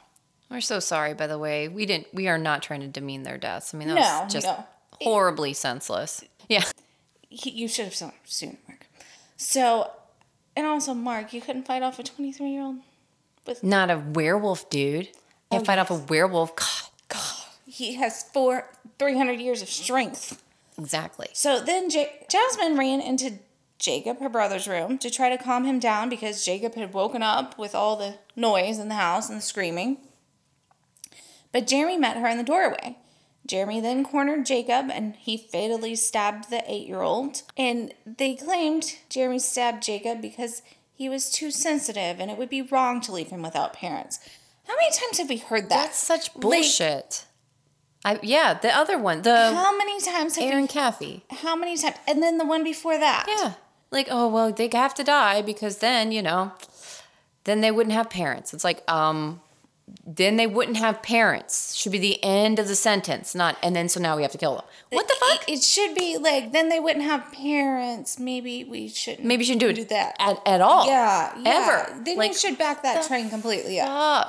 We're so sorry, by the way. We didn't. We are not trying to demean their deaths. I mean, that No, was just no. horribly senseless. Yeah. He, you should have seen soon, Mark. So, and also Mark, you couldn't fight off a 23 year old. With not a werewolf, dude. Can't Oh, fight off a werewolf. God, God. He has four, 300 years of strength. Exactly. So then Ja- Jasmine ran into Jacob, her brother's room, to try to calm him down because Jacob had woken up with all the noise in the house and the screaming. But Jeremy met her in the doorway. Jeremy then cornered Jacob and he fatally stabbed the eight year old. And they claimed Jeremy stabbed Jacob because he was too sensitive and it would be wrong to leave him without parents. How many times have we heard that? That's such bullshit. I yeah, the other one, the how many times have Erin we, Caffey. how many times? And then the one before that. Yeah. Like, oh well, they have to die because then, you know, then they wouldn't have parents. It's like, um, then they wouldn't have parents. Should be the end of the sentence, not and then so now we have to kill them. What the fuck? It, it should be like then they wouldn't have parents. Maybe we shouldn't. Maybe you shouldn't do it do that. at, at all. Yeah, yeah. Ever. Then like, we should back that train completely up.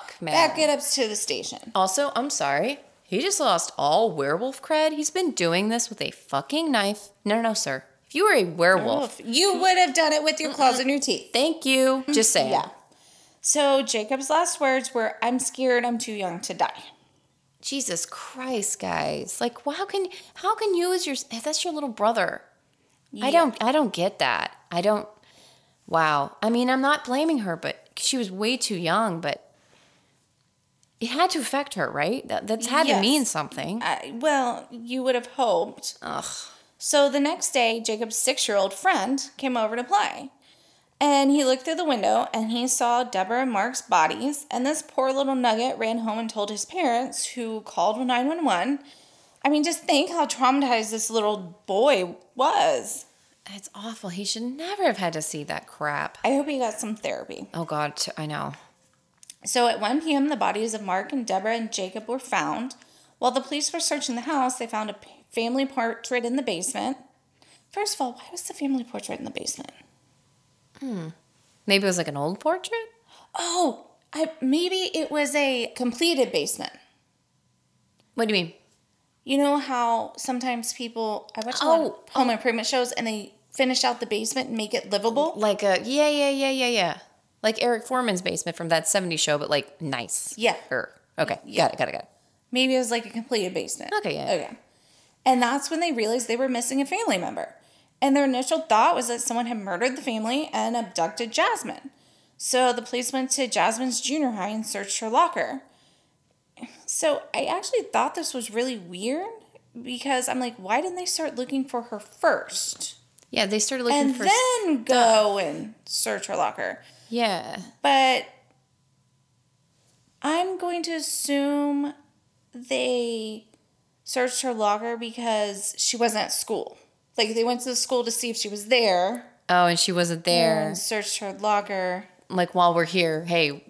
fuck, man. Back it up to the station. Also, I'm sorry. He just lost all werewolf cred. He's been doing this with a fucking knife. No, no, no, sir. If you were a werewolf, You would have done it with your claws and your teeth. thank you. Just saying. Yeah. So Jacob's last words were, "I'm scared. I'm too young to die." Jesus Christ, guys! Like, how can how can you as your that's your little brother? I don't I don't get that. I don't. Wow. I mean, I'm not blaming her, but she was way too young. But it had to affect her, right? That that's had to mean something. I, well, you would have hoped. Ugh. So the next day, Jacob's six-year-old friend came over to play. And he looked through the window and he saw Deborah and Mark's bodies. And this poor little nugget ran home and told his parents, who called 911. I mean, just think how traumatized this little boy was. It's awful. He should never have had to see that crap. I hope he got some therapy. Oh God, I know. So at 1 p.m., the bodies of Mark and Deborah and Jacob were found. While the police were searching the house, they found a family portrait in the basement. First of all, why was the family portrait in the basement? Hmm. Maybe it was like an old portrait. Oh, I, maybe it was a completed basement. What do you mean? You know how sometimes people I watch a lot Oh, of home improvement shows and they finish out the basement and make it livable. Like a yeah, yeah, yeah, yeah, yeah. Like Eric Foreman's basement from that '70s show, but like nice. Yeah. Er. Okay. Got it. Got it. Got it. Maybe it was like a completed basement. Okay, yeah. Okay. And that's when they realized they were missing a family member. And their initial thought was that someone had murdered the family and abducted Jasmine. So the police went to Jasmine's junior high and searched her locker. So I actually thought this was really weird because I'm like, why didn't they start looking for her first? Yeah, they started looking And for. then go and search her locker. Yeah. But I'm going to assume they searched her locker because she wasn't at school. Like they went to the school to see if she was there Oh, and she wasn't there. and searched her locker. Like while we're here, hey,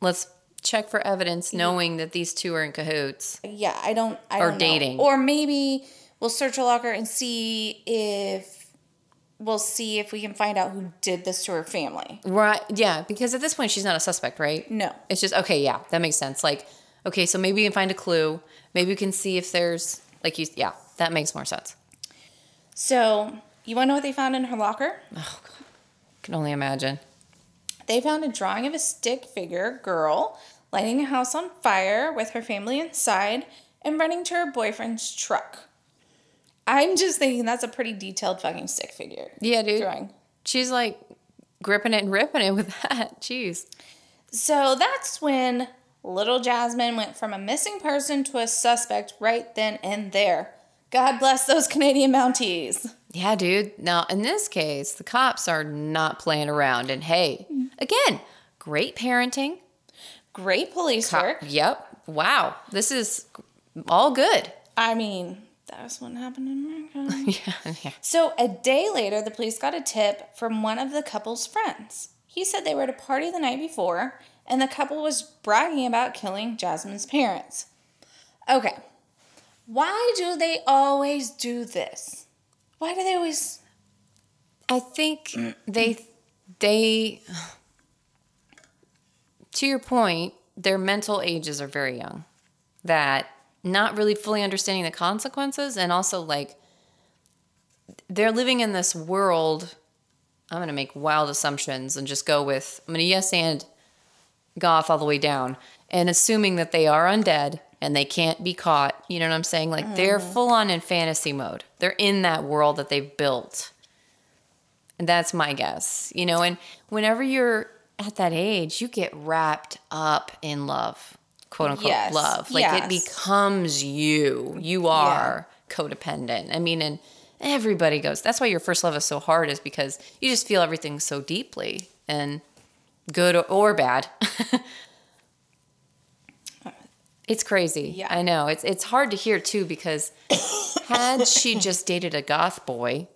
let's check for evidence, knowing that these two are in cahoots. Yeah, I don't. I Or don't know. dating. Or maybe we'll search her locker and see if we'll see if we can find out who did this to her family. Right. Yeah, because at this point she's not a suspect, right? No. It's just okay. Yeah, that makes sense. Like, okay, so maybe we can find a clue. Maybe we can see if there's like you. Yeah, that makes more sense. So you want to know what they found in her locker? Oh, God. I can only imagine. They found a drawing of a stick figure girl lighting a house on fire with her family inside and running to her boyfriend's truck. I'm just thinking that's a pretty detailed fucking stick figure. Yeah, dude. Drawing. She's like gripping it and ripping it with *laughs* that. Jeez. So that's when little Jasmine went from a missing person to a suspect right then and there. God bless those Canadian Mounties. Yeah, dude. Now, in this case, the cops are not playing around. And hey, again, great parenting. Great police Co- work. Yep. Wow. This is all good. I mean, that's what happened in America. *laughs* yeah. yeah. So a day later, the police got a tip from one of the couple's friends. He said they were at a party the night before, and the couple was bragging about killing Jasmine's parents. Okay, why do they always do this? Why do they always? I think they they to your point, their mental ages are very young. That not really fully understanding the consequences and also like they're living in this world I'm going to make wild assumptions and just go with I'm going to yes and goth all the way down and assuming that they are undead and they can't be caught. You know what I'm saying? Like they're mm-hmm. full on in fantasy mode. They're in that world that they've built. And that's my guess. You know, and whenever you're at that age, you get wrapped up in love, quote unquote Yes. love. Like Yes. it becomes you. You are codependent. I mean, and everybody goes. That's why your first love is so hard, is because you just feel everything so deeply and good or, or bad. *laughs* It's crazy. Yeah. I know. It's it's hard to hear too because had she *laughs* just dated a goth boy,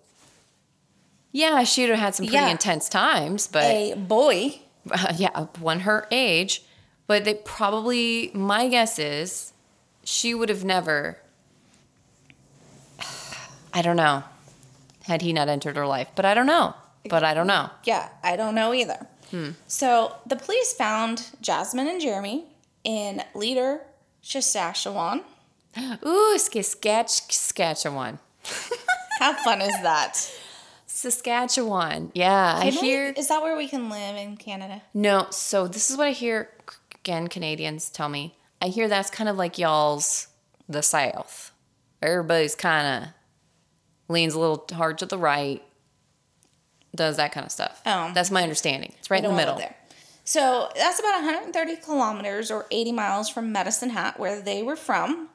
yeah, she'd have had some pretty Yeah. intense times, but A boy. *laughs* yeah, one her age, but they probably my guess is she would have never *sighs* I don't know. Had he not entered her life, but I don't know. But I don't know. Yeah, I don't know either. Hmm. So the police found Jasmine and Jeremy in Leader, Saskatchewan. *gasps* Ooh, Saskatch- Saskatchewan. *laughs* How fun is that? Saskatchewan. Yeah, I Can we- hear is that where we can live in Canada? No, so this is what I hear again Canadians tell me. I hear that's kind of like y'all's the South. Everybody's kind of leans a little hard to the right, does that kind of stuff. Oh. That's my understanding. It's right in the middle. There. So that's about 130 kilometers or 80 miles from Medicine Hat, where they were from.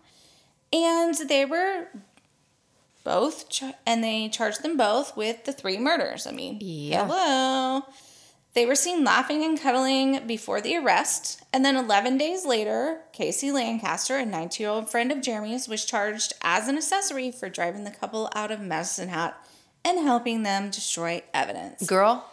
And they were both, ch- and they charged them both with the three murders. I mean, Yeah. hello. They were seen laughing and cuddling before the arrest. And then 11 days later, Casey Lancaster, a 19 year old friend of Jeremy's, was charged as an accessory for driving the couple out of Medicine Hat and helping them destroy evidence. Girl,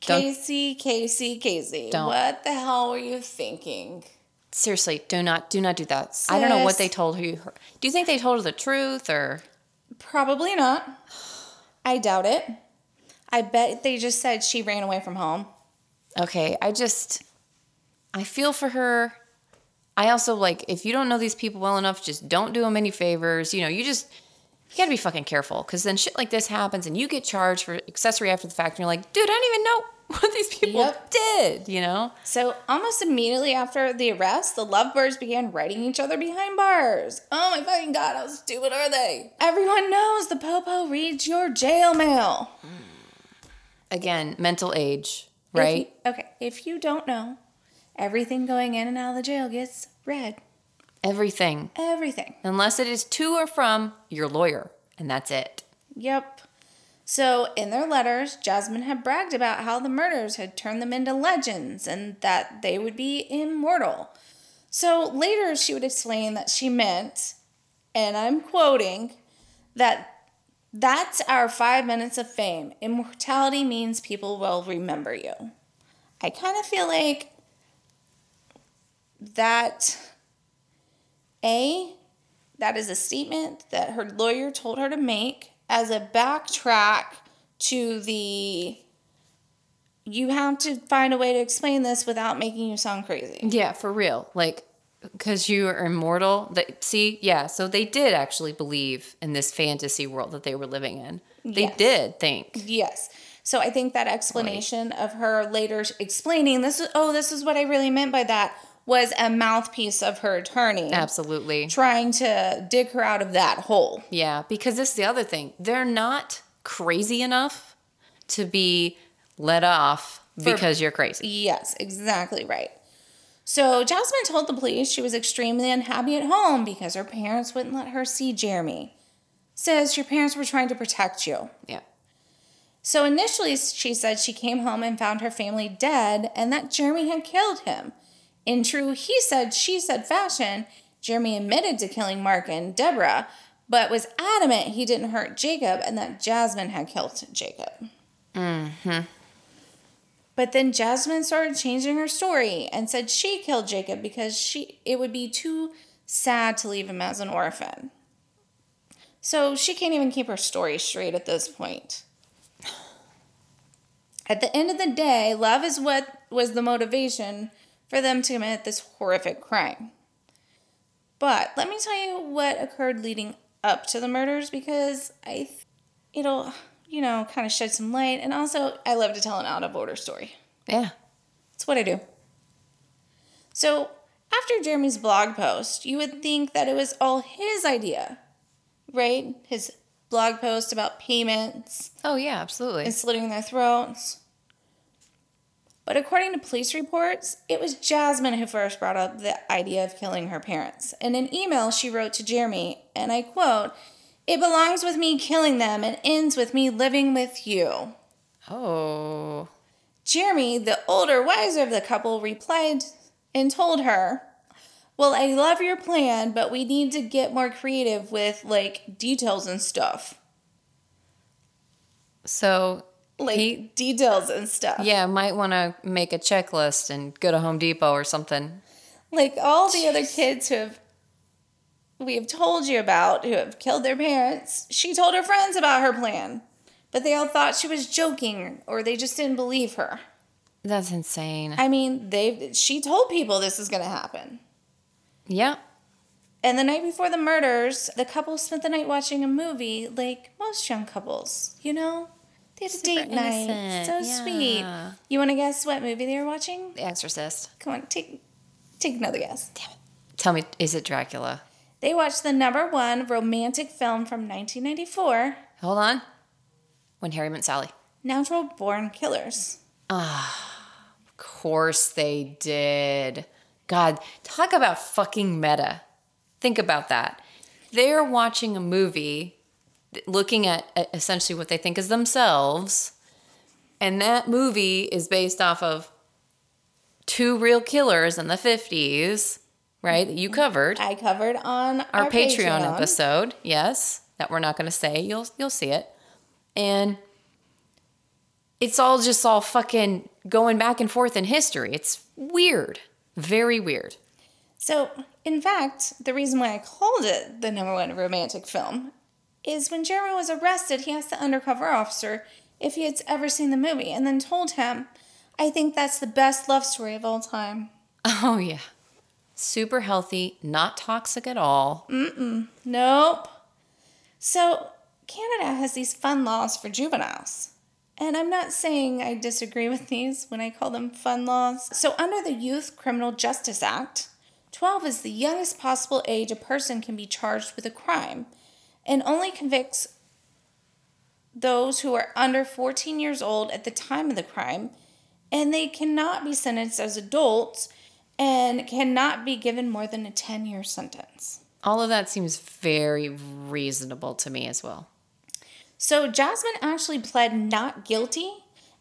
Don't- Casey, Casey, Casey. Don't. What the hell were you thinking? seriously, do not do not do that. I don't know what they told you. Do you think they told her the truth or Probably not. I doubt it. I bet they just said she ran away from home. Okay, I just I feel for her. I also like if you don't know these people well enough, just don't do them any favors. You know, you just you gotta be fucking careful because then shit like this happens and you get charged for accessory after the fact and you're like, dude, I don't even know *laughs* what these people Yep. did. You know? So, almost immediately after the arrest, the lovebirds began writing each other behind bars. Oh my fucking god, how stupid are they? Everyone knows the Popo reads your jail mail. Mm. Again, mental age, If right? you- okay, if you don't know, everything going in and out of the jail gets read. Everything, Everything. unless it is to or from your lawyer, and that's it. Yep. So, in their letters, Jasmine had bragged about how the murders had turned them into legends and that they would be immortal. So, later she would explain that she meant, and I'm quoting, that that's our five minutes of fame. Immortality means people will remember you. I kind of feel like that, A, that is a statement that her lawyer told her to make as a backtrack to the you have to find a way to explain this without making you sound crazy. Yeah, for real. Like, because you are immortal. That see, yeah. So they did actually believe in this fantasy world that they were living in. They Yes. did think. Yes. So I think that explanation of her later explaining this is oh this is what I really meant by that was a mouthpiece of her attorney Absolutely. trying to dig her out of that hole. Yeah, because this is the other thing. They're not crazy enough to be let off because you're crazy. Yes, exactly right. So Jasmine told the police she was extremely unhappy at home because her parents wouldn't let her see Jeremy. Says your parents were trying to protect you. Yeah. So initially, she said she came home and found her family dead and that Jeremy had killed him. In true he said, she said fashion, Jeremy admitted to killing Mark and Deborah, but was adamant he didn't hurt Jacob and that Jasmine had killed Jacob. Mm-hmm. But then Jasmine started changing her story and said she killed Jacob because she it would be too sad to leave him as an orphan. So she can't even keep her story straight at this point. At the end of the day, love is what was the motivation for them to commit this horrific crime. But let me tell you what occurred leading up to the murders because I th- it'll, you know, kind of shed some light and also I love to tell an out of order story. Yeah. It's what I do. So, after Jeremy's blog post, you would think that it was all his idea, right? His blog post about payments Oh, yeah, absolutely. and slitting their throats. But according to police reports, it was Jasmine who first brought up the idea of killing her parents. In an email she wrote to Jeremy, and I quote, It belongs with me killing them and ends with me living with you. oh. Jeremy, the older, wiser of the couple, replied and told her, well, I love your plan, but we need to get more creative with like details and stuff. So Like He- details and stuff. yeah, might want to make a checklist and go to Home Depot or something. Like all the other kids who have we have told you about who have killed their parents, she told her friends about her plan. But they all thought she was joking or they just didn't believe her. That's insane. I mean, they she told people this is going to happen. yeah. And the night before the murders, the couple spent the night watching a movie like most young couples, you know? They had a Super date night. innocent, So sweet. You want to guess what movie they were watching? The Exorcist. Come on, take take another guess. Tell me, is it Dracula? They watched the number one romantic film from 1994, Hold on. When Harry Met Sally. Natural Born Killers. Ah. Of course they did. God, talk about fucking meta. Think about that. They're watching a movie looking at essentially what they think is themselves. And that movie is based off of two real killers in the 50s, right? That you covered. I covered on Our, our, Patreon, episode, yes, that we're not going to say. You'll you'll see it. And it's all just all fucking going back and forth in history. It's weird. Very weird. So, in fact, the reason why I called it the number one romantic film is when Jeremy was arrested, he asked the undercover officer if he had ever seen the movie and then told him, I think that's the best love story of all time. Oh yeah. Super healthy, not toxic at all. Nope. So, Canada has these fun laws for juveniles. And I'm not saying I disagree with these when I call them fun laws. So, under the Youth Criminal Justice Act, 12 is the youngest possible age a person can be charged with a crime and only convicts those who are under 14 years old at the time of the crime, and they cannot be sentenced as adults and cannot be given more than a 10 year sentence. All of that seems very reasonable to me as well. So Jasmine actually pled not guilty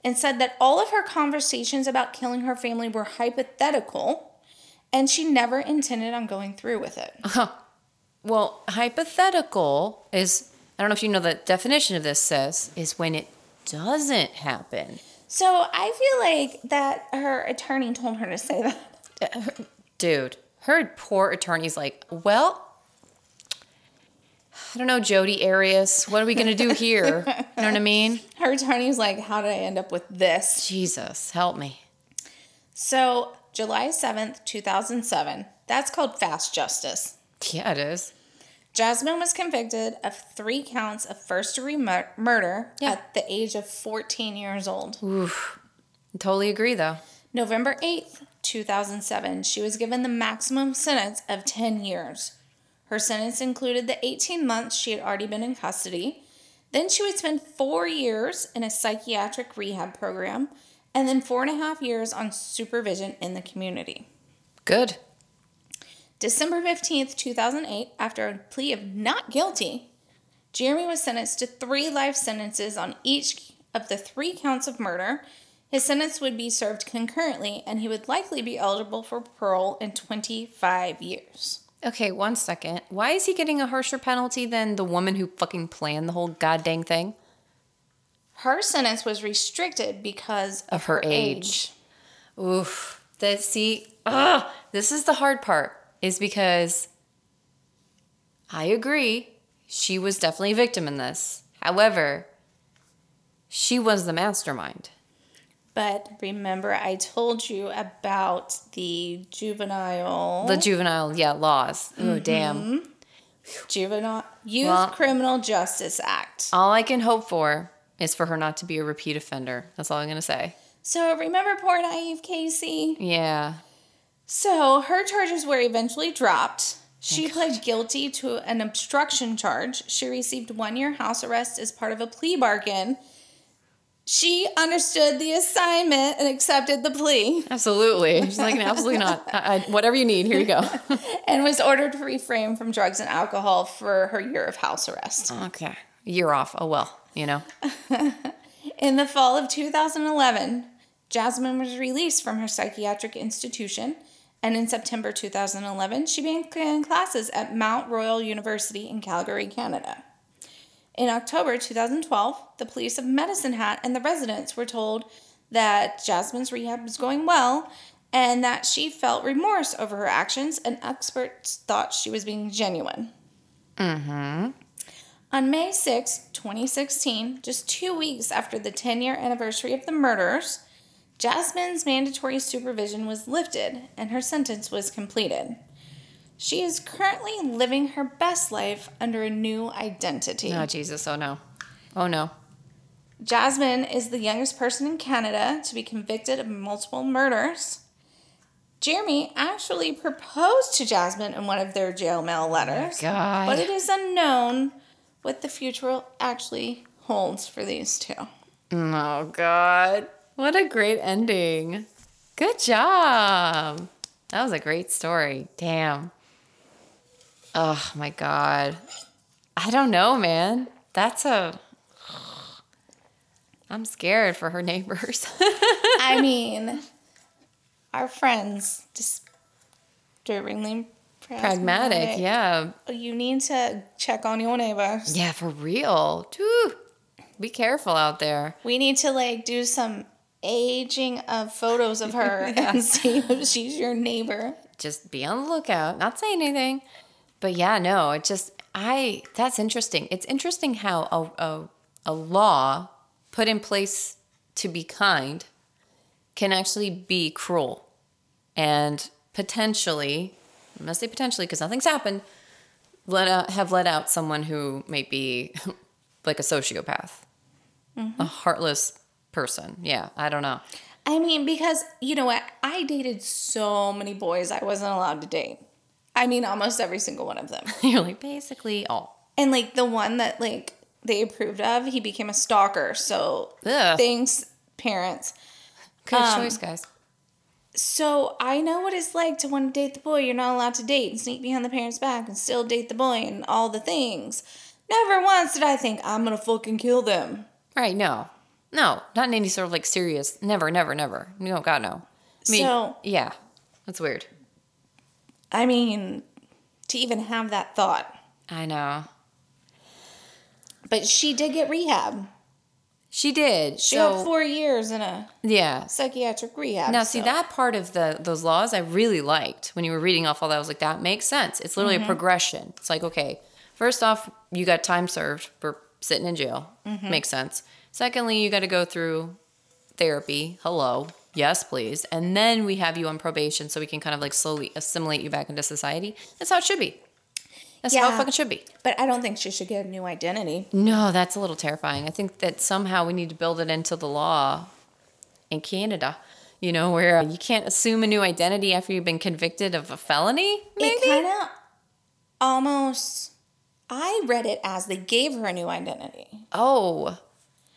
and said that all of her conversations about killing her family were hypothetical and she never intended on going through with it. *laughs* Well, hypothetical is I don't know if you know the definition of this says is when it doesn't happen. So I feel like that her attorney told her to say that. Dude, her poor attorney's like, well, I don't know, Jodi Arias, what are we gonna do here? You know what I mean? Her attorney's like, How did I end up with this? Jesus, help me. So July 7th, 2007, that's called fast justice. Yeah, it is. Jasmine was convicted of three counts of first degree mur- murder Yeah. at the age of 14 years old. I totally agree though. November 8th, 2007, she was given the maximum sentence of 10 years. Her sentence included the 18 months she had already been in custody. Then she would spend four years in a psychiatric rehab program and then four and a half years on supervision in the community. Good. December 15th, 2008, after a plea of not guilty, Jeremy was sentenced to three life sentences on each of the three counts of murder. His sentence would be served concurrently, and he would likely be eligible for parole in 25 years. Okay, one second. Why is he getting a harsher penalty than the woman who fucking planned the whole goddamn thing? Her sentence was restricted because of, Of her age. Oof. That see, ugh, this is the hard part, is because I agree, she was definitely a victim in this. However, she was the mastermind. But remember, I told you about the juvenile, The juvenile, yeah, laws. Oh, damn. juvenile Youth Well- Criminal Justice Act. All I can hope for is for her not to be a repeat offender. That's all I'm going to say. So remember poor naive Casey? Yeah. So her charges were eventually dropped. She pled guilty to an obstruction charge. She received one year house arrest as part of a plea bargain. She understood the assignment and accepted the plea Absolutely. She's like, absolutely not. I, I, whatever you need, here you go. *laughs* and was ordered to refrain from drugs and alcohol for her year of house arrest. Okay. You're off. Oh, well, you know. *laughs* In the fall of 2011, Jasmine was released from her psychiatric institution And in September 2011, she began classes at Mount Royal University in Calgary, Canada. In October 2012, the police of Medicine Hat and the residents were told that Jasmine's rehab was going well and that she felt remorse over her actions, and experts thought she was being genuine. Mm-hmm. On May 6, 2016, just two weeks after the 10 year anniversary of the murders, Jasmine's mandatory supervision was lifted and her sentence was completed. She is currently living her best life under a new identity. Oh, Jesus. Oh, no. Oh, no. Jasmine is the youngest person in Canada to be convicted of multiple murders. Jeremy actually proposed to Jasmine in one of their jail mail oh, letters. Oh god. But it is unknown what the future actually holds for these two. Oh, God. What a great ending. Good job. That was a great story. Damn. Oh, my God. I don't know, man. That's a. I'm scared for her *laughs* neighbors. I mean, our friends disturbingly Pragmatic, yeah. You need to check on your neighbors. Yeah, for real. Dude, be careful out there. We need to like do some aging of photos of her *laughs* and see if she's your neighbor. Just be on the lookout. Not saying anything. But yeah, no, it just I that's interesting. It's interesting how a a, a law put in place to be kind can actually be cruel and potentially I must say potentially because nothing's happened let out, have let out someone who may be *laughs* like a sociopath mm-hmm. a heartless person yeah i don't know I mean, because you know what? I dated so many boys I wasn't allowed to date. I mean, almost every single one of them. *laughs* you're like basically all And like the one that like they approved of, he became a stalker. So Ugh. thanks, parents. good Um, choice guys So I know what it's like to want to date the boy you're not allowed to date and sneak behind the parents' back and still date the boy and all the things. Never once did I think I'm gonna fucking kill them. Right, no. No, not in any sort of like serious. Never, never, never. No, God, no. I mean, So- yeah, that's weird. I mean, to even have that thought. I know. But she did get rehab. She did. She so, had four years in a yeah. psychiatric rehab. Now, see so- that part of the those laws I really liked when you were reading off all that. I was like, that makes sense. It's literally Mm-hmm. a progression. It's like, okay, first off, you got time served for sitting in jail. Mm-hmm. Makes sense. Secondly, you got to go through therapy. Hello, yes, please, and then we have you on probation so we can kind of like slowly assimilate you back into society. That's how it should be. That's how it fucking should be. But I don't think she should get a new identity. No, that's a little terrifying. I think that somehow we need to build it into the law in Canada, you know, where you can't assume a new identity after you've been convicted of a felony, maybe? It kind of almost. I read it as they gave her a new identity. oh,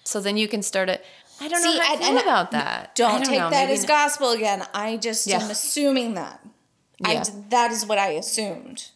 so then you can start it. I don't know See, how I and- feel about that. I Don't, take know, that as gospel again. I just Yeah. am assuming that. Yeah. d that is what I assumed.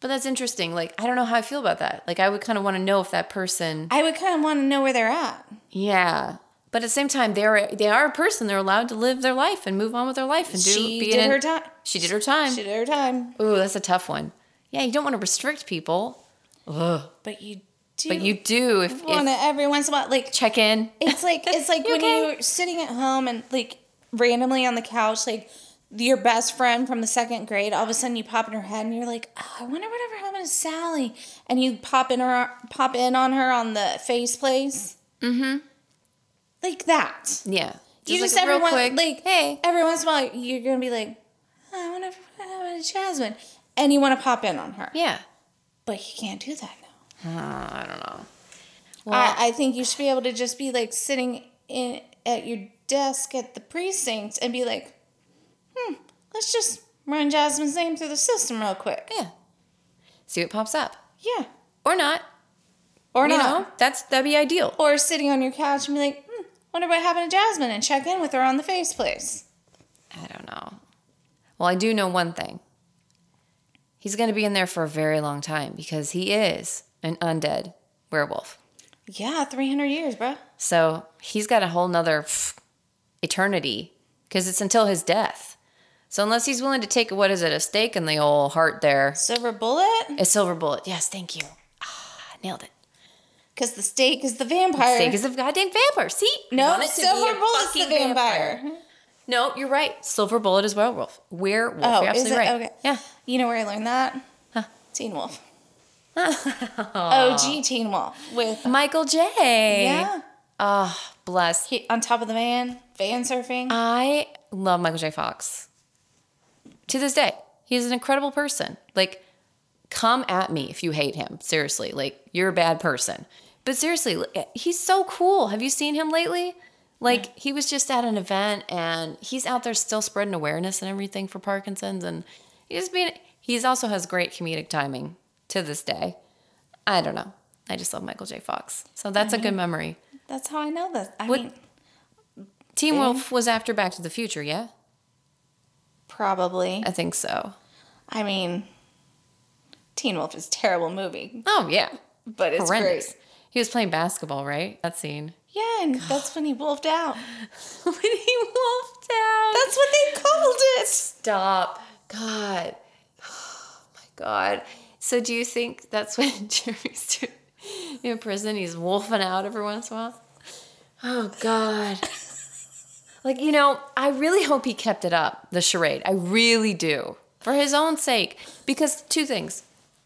But that's interesting. Like, I don't know how I feel about that. Like, I would kind of want to know if that person, I would kind of want to know where they're at. yeah. But at the same time, they're they are a person. They're allowed to live their life and move on with their life and do. She did an- her time. She did her time. She did her time. Ooh, that's a tough one. Yeah, you don't want to restrict people. Ugh. But you do. But you do if, want to every once in a while, like check in. it's like *laughs* it's like You when okay? you're sitting at home and like randomly on the couch, like your best friend from the second grade, all of a sudden you pop in her head and you're like, oh, I wonder whatever happened to Sally, and you pop in her, pop in on her on the face place, mm-hmm, like that. Yeah. you like just a every real quick, like hey. every once in a while you're gonna be like, oh, I wonder what happened to Jasmine, and you want to pop in on her, Yeah. but you can't do that now. Uh, I don't know. Well, I, I think you should be able to just be like sitting in at your desk at the precinct and be like, hmm, let's just run Jasmine's name through the system real quick. yeah. See what pops up. Yeah. Or not. Or you not. know, that's that'd be ideal. Or sitting on your couch and be like, hmm, wonder what happened to Jasmine and check in with her on the face place. I don't know. Well, I do know one thing. He's going to be in there for a very long time because he is an undead werewolf. Yeah, 300 years, bro. So he's got a whole nother pff, eternity because it's until his death. So unless he's willing to take what is it, a stake in the old heart there, Silver bullet? a silver bullet. Yes, thank you. Ah, nailed it. Because the stake is the vampire. Stake is a goddamn vampire. See? no, Want it to silver bullet's the fucking vampire. No, you're right. Silver bullet is werewolf. Werewolf. Oh, you're is absolutely it? right. Okay. Yeah. You know where I learned that? Huh. Teen Wolf. Oh, *laughs* OG Teen Wolf with Michael J. yeah. Oh, bless. He, on top of the van, van surfing. I love Michael J. Fox. To this day, he's an incredible person. Like, come at me if you hate him. Seriously, like you're a bad person. But seriously, eh, he's so cool. Have you seen him lately? Like he was just at an event and he's out there still spreading awareness and everything for Parkinson's and he's being he's also has great comedic timing to this day. I don't know. I just love Michael J. Fox. So that's a good memory. That's how I know this. I What- mean, Teen Wolf was after Back to the Future, yeah? probably. I think so. I mean, Teen Wolf is a terrible movie, Oh yeah. but it's Horrendous. great. He was playing basketball, right? That scene. Yeah, and that's when he wolfed out. *laughs* when he wolfed out. That's what they called it. Stop. God. Oh *sighs* my God. So do you think that's when *laughs* Jeremy's doing in prison? He's wolfing out every once in a while? Oh God. *laughs* Like, you know, I really hope he kept it up, the charade. I really do. For his own sake. Because two things.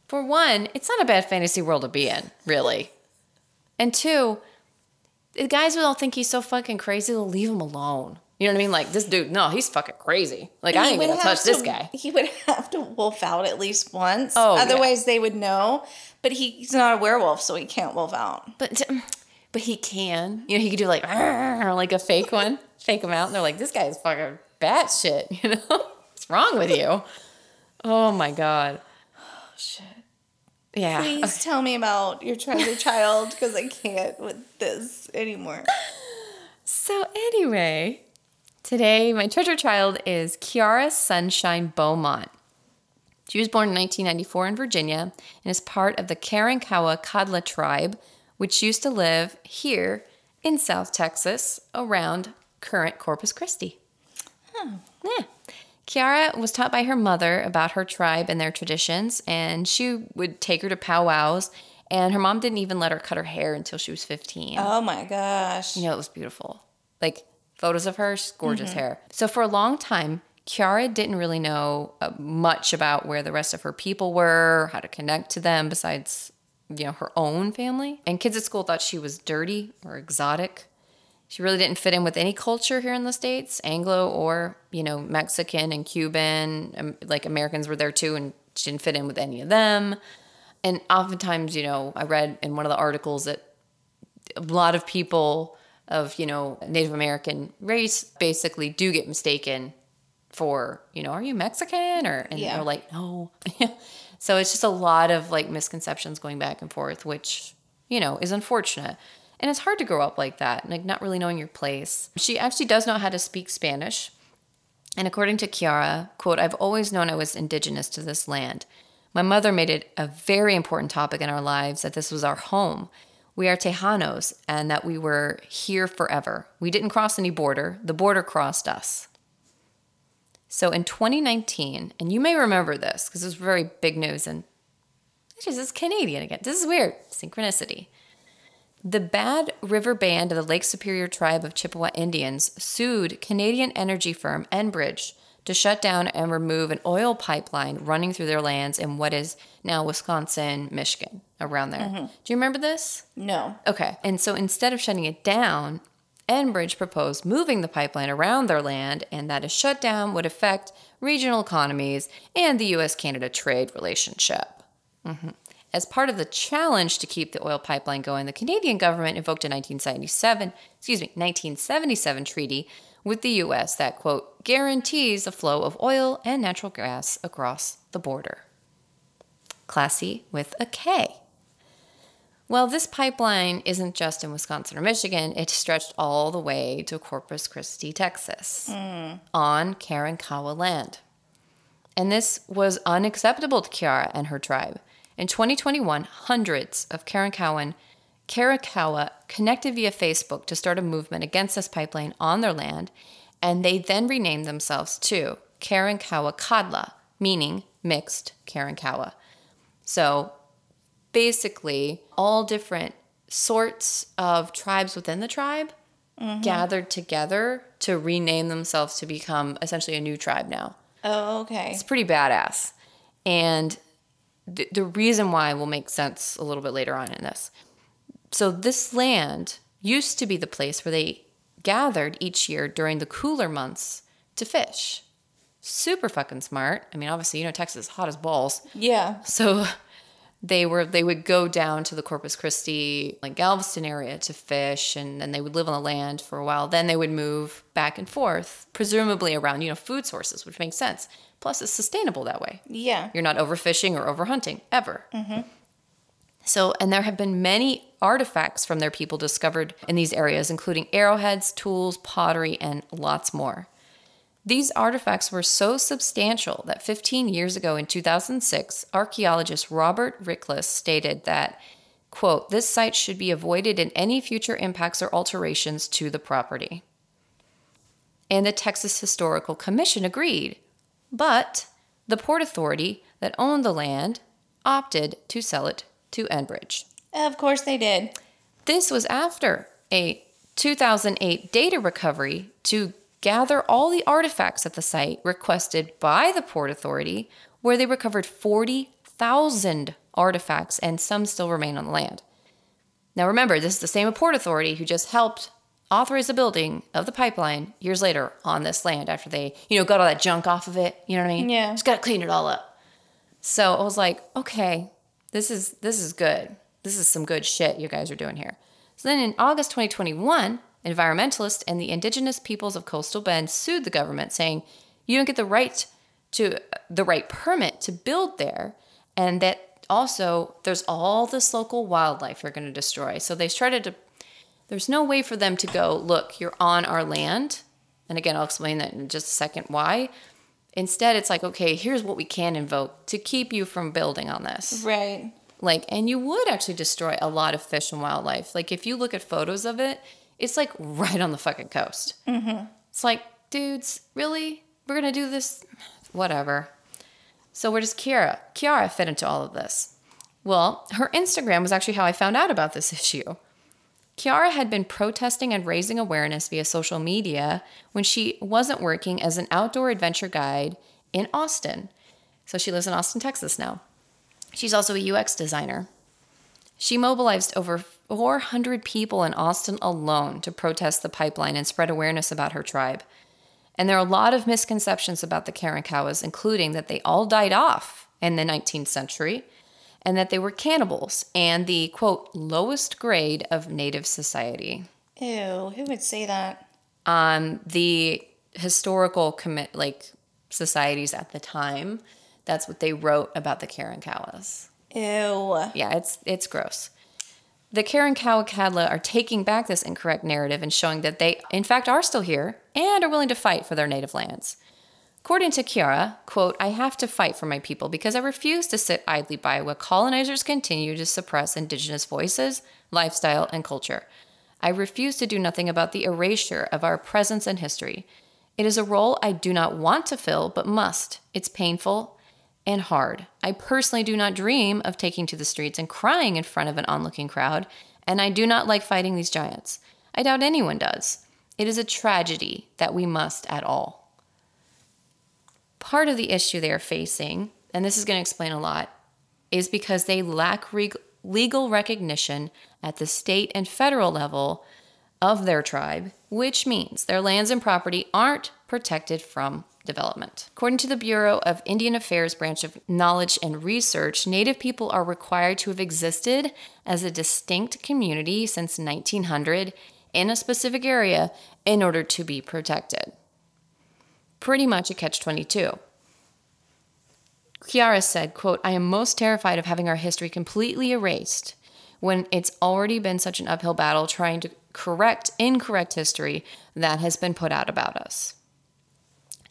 For one, it's not a bad fantasy world to be in, really. And two, the guys will all think he's so fucking crazy, they'll leave him alone. You know what I mean? Like this dude, no, he's fucking crazy. Like I ain't gonna touch this guy. He would have to wolf out at least once. Oh, yeah. Otherwise, they would know. But he's not a werewolf, so he can't wolf out. But *clears throat* but he can. You know, he could do like *laughs* like a fake one, *laughs* fake him out, and they're like, this guy's fucking batshit. *laughs* You know, what's wrong with you? Oh my god. Oh *sighs* shit. Yeah. Please tell me about your treasure child because I can't with this anymore. So anyway, today my treasure child is Kiara Sunshine Beaumont. She was born in 1994 in Virginia and is part of the Karankawa Kadla tribe, which used to live here in South Texas around current Corpus Christi. Oh. Yeah. Kiara was taught by her mother about her tribe and their traditions, and she would take her to powwows. And her mom didn't even let her cut her hair until she was 15. Oh my gosh. You know, it was beautiful. Like photos of her, she's gorgeous hair. So for a long time, Kiara didn't really know uh, much about where the rest of her people were, how to connect to them besides, you know, her own family. And kids at school thought she was dirty or exotic. She really didn't fit in with any culture here in the States, Anglo or, you know, Mexican and Cuban. Um, like Americans were there too, and she didn't fit in with any of them. And oftentimes, you know, I read in one of the articles that a lot of people of you know Native American race basically do get mistaken for you know are you Mexican? or and Yeah. they're like no. *laughs* So it's just a lot of like misconceptions going back and forth which you know is unfortunate. And it's hard to grow up like that like not really knowing your place. She actually does know how to speak Spanish. And according to Kiara quote I've always known I was indigenous to this land. My mother made it a very important topic in our lives that this was our home. We are Tejanos and that we were here forever. We didn't cross any border, the border crossed us. So in 2019, and you may remember this because it was very big news, and this is Canadian again. This is weird. Synchronicity. The Bad River Band of the Lake Superior tribe of Chippewa Indians sued Canadian energy firm Enbridge to shut down and remove an oil pipeline running through their lands in what is now Wisconsin, Michigan, around there. Do you remember this? No. Okay. And so instead of shutting it down, Enbridge proposed moving the pipeline around their land, and that a shutdown would affect regional economies and the US Canada trade relationship. Mhm. As part of the challenge to keep the oil pipeline going, the Canadian government invoked a 1977, excuse me, 1977 treaty with the US that quote guarantees the flow of oil and natural gas across the border. Classy with a K. Well, this pipeline isn't just in Wisconsin or Michigan, it stretched all the way to Corpus Christi, Texas, hmm. on Karankawa land. And this was unacceptable to Kiara and her tribe. In 2021, hundreds of Karankawan Karankawa connected via Facebook to start a movement against this pipeline on their land, and they then renamed themselves to Karankawa Kadla, meaning mixed Karankawa. So basically, all different sorts of tribes within the tribe mm-hmm. gathered together to rename themselves to become essentially a new tribe now. Oh, okay. It's pretty badass. And the, the reason why will make sense a little bit later on in this. So, this land used to be the place where they gathered each year during the cooler months to fish. Super fucking smart. I mean, obviously, you know, Texas is hot as balls. Yeah. So they were they would go down to the Corpus Christi, like Galveston area to fish and then they would live on the land for a while. Then they would move back and forth, presumably around, you know, food sources, which makes sense. Plus it's sustainable that way. Yeah. You're not overfishing or overhunting ever. Mm-hmm. So, and there have been many artifacts from their people discovered in these areas, including arrowheads, tools, pottery, and lots more. These artifacts were so substantial that 15 years ago in 2006, archaeologist Robert Ricklis stated that, quote, this site should be avoided in any future impacts or alterations to the property. And the Texas Historical Commission agreed, but the Port Authority that owned the land opted to sell it to Enbridge. Of course they did. This was after a 2008 data recovery to gather all the artifacts at the site requested by the Port Authority, where they recovered 40,000 artifacts and some still remain on the land. Now remember, this is the same Port Authority who just helped authorize the building of the pipeline years later on this land after they, you know, got all that junk off of it. You know what I mean? Yeah. Just got to clean it all up. So I was like, okay, this is this is good. This is some good shit you guys are doing here. So then in August 2021, environmentalists and the indigenous peoples of Coastal Bend sued the government saying you don't get the right to the right permit to build there and that also there's all this local wildlife you're going to destroy. So they started to there's no way for them to go, look, you're on our land. And again, I'll explain that in just a second why. Instead, it's like, okay, here's what we can invoke to keep you from building on this. Right. Like, and you would actually destroy a lot of fish and wildlife. Like, if you look at photos of it, it's like *laughs* right on the fucking coast. Mm-hmm. It's like, dudes, really? We're gonna do this? Whatever. So where does Kiara, Kiara fit into all of this? Well, her Instagram was actually how I found out about this *laughs* issue. Kiara had been protesting and raising awareness via social media when she wasn't working as an outdoor adventure guide in Austin. So she lives in Austin, Texas now. She's also a UX designer. She mobilized over 400 people in Austin alone to protest the pipeline and spread awareness about her tribe. And there are a lot of misconceptions about the Karankawas, including that they all died off in the 19th century and that they were cannibals and the quote lowest grade of native society. Ew, who would say that? Um, the historical commit like societies at the time, that's what they wrote about the Karankawas. Ew. Yeah, it's it's gross. The Karankawa Kadla are taking back this incorrect narrative and showing that they, in fact, are still here and are willing to fight for their native lands. According to Kiara, quote, I have to fight for my people because I refuse to sit idly by while colonizers continue to suppress indigenous voices, lifestyle, and culture. I refuse to do nothing about the erasure of our presence and history. It is a role I do not want to fill, but must. It's painful and hard. I personally do not dream of taking to the streets and crying in front of an onlooking crowd, and I do not like fighting these giants. I doubt anyone does. It is a tragedy that we must at all. Part of the issue they are facing, and this is going to explain a lot, is because they lack legal recognition at the state and federal level of their tribe, which means their lands and property aren't protected from development. According to the Bureau of Indian Affairs Branch of Knowledge and Research, Native people are required to have existed as a distinct community since 1900 in a specific area in order to be protected. Pretty much a catch 22. Kiara said, quote, I am most terrified of having our history completely erased when it's already been such an uphill battle trying to correct incorrect history that has been put out about us.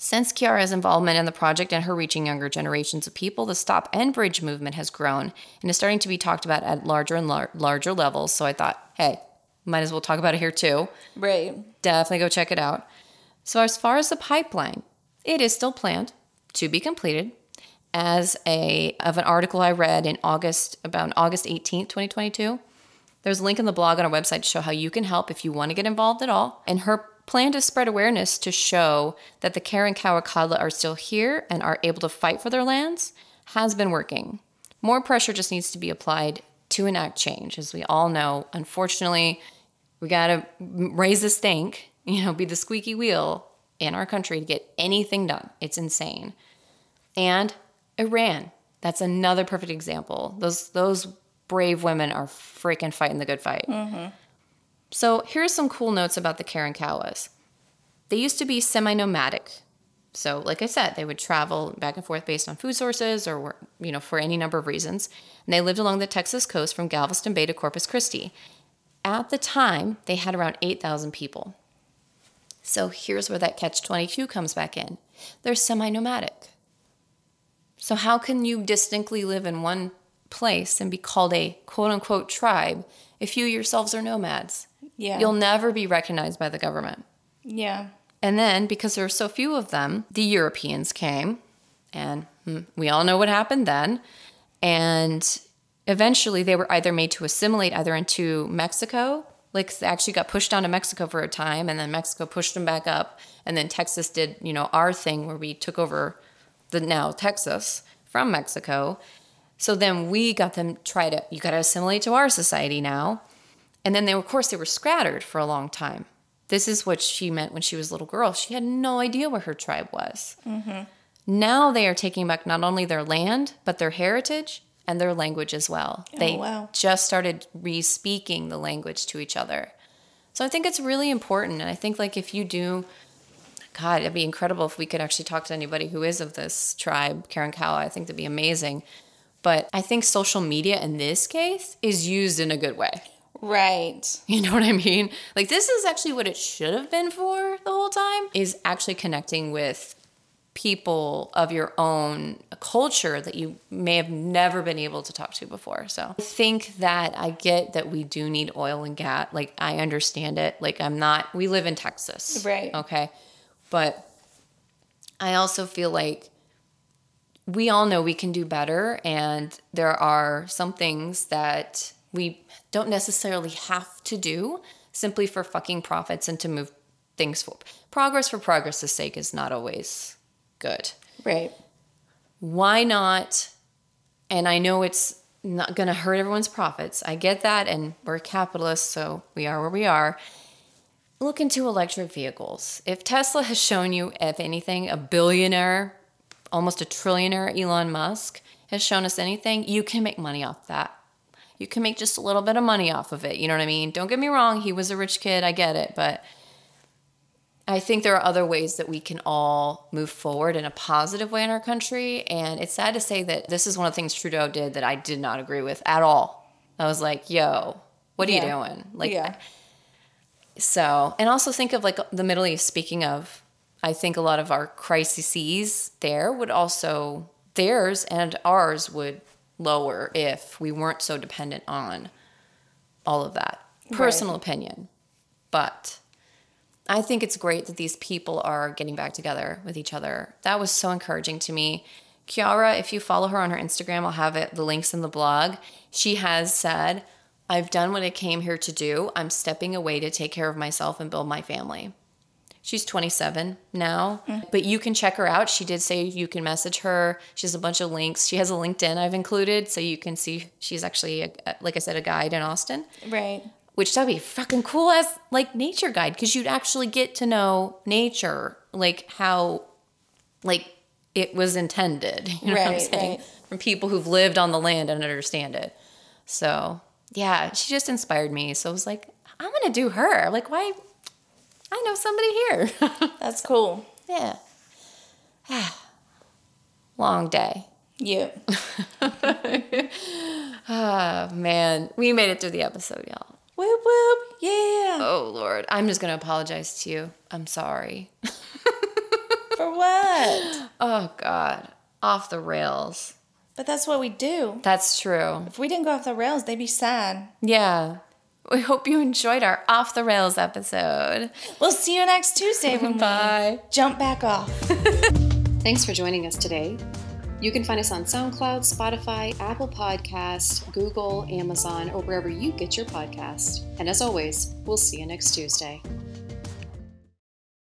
Since Kiara's involvement in the project and her reaching younger generations of people, the Stop Enbridge movement has grown and is starting to be talked about at larger and lar- larger levels. So I thought, hey, might as well talk about it here too. Right. Definitely go check it out. So, as far as the pipeline, It is still planned to be completed as a of an article I read in August about August 18th, 2022. There's a link in the blog on our website to show how you can help if you want to get involved at all. And her plan to spread awareness to show that the Karankau are still here and are able to fight for their lands has been working. More pressure just needs to be applied to enact change. As we all know, unfortunately, we got to raise the stink, you know, be the squeaky wheel in our country to get anything done. It's insane. And Iran, that's another perfect example. Those those brave women are freaking fighting the good fight. Mm-hmm. So here's some cool notes about the Karankawas. They used to be semi-nomadic. So, like I said, they would travel back and forth based on food sources or, you know, for any number of reasons. And they lived along the Texas coast from Galveston Bay to Corpus Christi. At the time, they had around 8,000 people. So here's where that catch 22 comes back in. They're semi nomadic. So, how can you distinctly live in one place and be called a quote unquote tribe if you yourselves are nomads? Yeah. You'll never be recognized by the government. Yeah. And then, because there are so few of them, the Europeans came, and hmm, we all know what happened then. And eventually, they were either made to assimilate either into Mexico, like they actually got pushed down to Mexico for a time, and then Mexico pushed them back up. And then Texas did, you know, our thing where we took over the now Texas from Mexico. So then we got them try to, you got to assimilate to our society now. And then they, of course, they were scattered for a long time. This is what she meant when she was a little girl. She had no idea where her tribe was. Mm-hmm. Now they are taking back not only their land, but their heritage and their language as well. Oh, they wow. just started re speaking the language to each other. So I think it's really important. And I think, like, if you do, God, it'd be incredible if we could actually talk to anybody who is of this tribe, Karankawa. I think that'd be amazing. But I think social media in this case is used in a good way. Right. *laughs* You know what I mean? Like this is actually what it should have been for the whole time is actually connecting with people of your own culture that you may have never been able to talk to before. So I think that I get that we do need oil and gas. Like I understand it. Like I'm not we live in Texas. Right. Okay. But I also feel like we all know we can do better and there are some things that we don't necessarily have to do simply for fucking profits and to move things forward. Progress for progress's sake is not always good. Right. Why not? And I know it's not going to hurt everyone's profits. I get that. And we're capitalists, so we are where we are. Look into electric vehicles. If Tesla has shown you, if anything, a billionaire, almost a trillionaire, Elon Musk, has shown us anything, you can make money off that you can make just a little bit of money off of it. You know what I mean? Don't get me wrong, he was a rich kid, I get it, but I think there are other ways that we can all move forward in a positive way in our country. And it's sad to say that this is one of the things Trudeau did that I did not agree with at all. I was like, yo, what are Yeah. you doing? Like, yeah. so, and also think of like the Middle East. Speaking of, I think a lot of our crises there would also, theirs and ours would lower if we weren't so dependent on all of that. Personal opinion. But I think it's great that these people are getting back together with each other. That was so encouraging to me. Kiara, if you follow her on her Instagram, I'll have it the links in the blog. She has said, I've done what I came here to do. I'm stepping away to take care of myself and build my family. She's 27 now, mm-hmm. but you can check her out. She did say you can message her. She has a bunch of links. She has a LinkedIn I've included, so you can see she's actually, a, like I said, a guide in Austin Right. Which that'd be fucking cool as like nature guide because you'd actually get to know nature like how like it was intended *laughs* you know what i'm Right, saying? Right. from people who've lived on the land and understand it. So yeah she just inspired me. So i was like i'm gonna do her. Like why i know somebody here. *laughs* That's cool. yeah. *sighs* Long day. Yeah. oh *laughs* man. We made it through the episode y'all whoop whoop. Yeah. oh lord i'm just gonna apologize to you i'm sorry *laughs* For what? Oh God, off the rails. But that's what we do. That's true. If we didn't go off the rails, they'd be sad. Yeah. We hope you enjoyed our off the rails episode. We'll see you next Tuesday when *laughs* Bye. we jump back off. *laughs* Thanks for joining us today. You can find us on SoundCloud, Spotify, Apple Podcast, Google, Amazon, or wherever you get your podcast. And as always, we'll see you next Tuesday.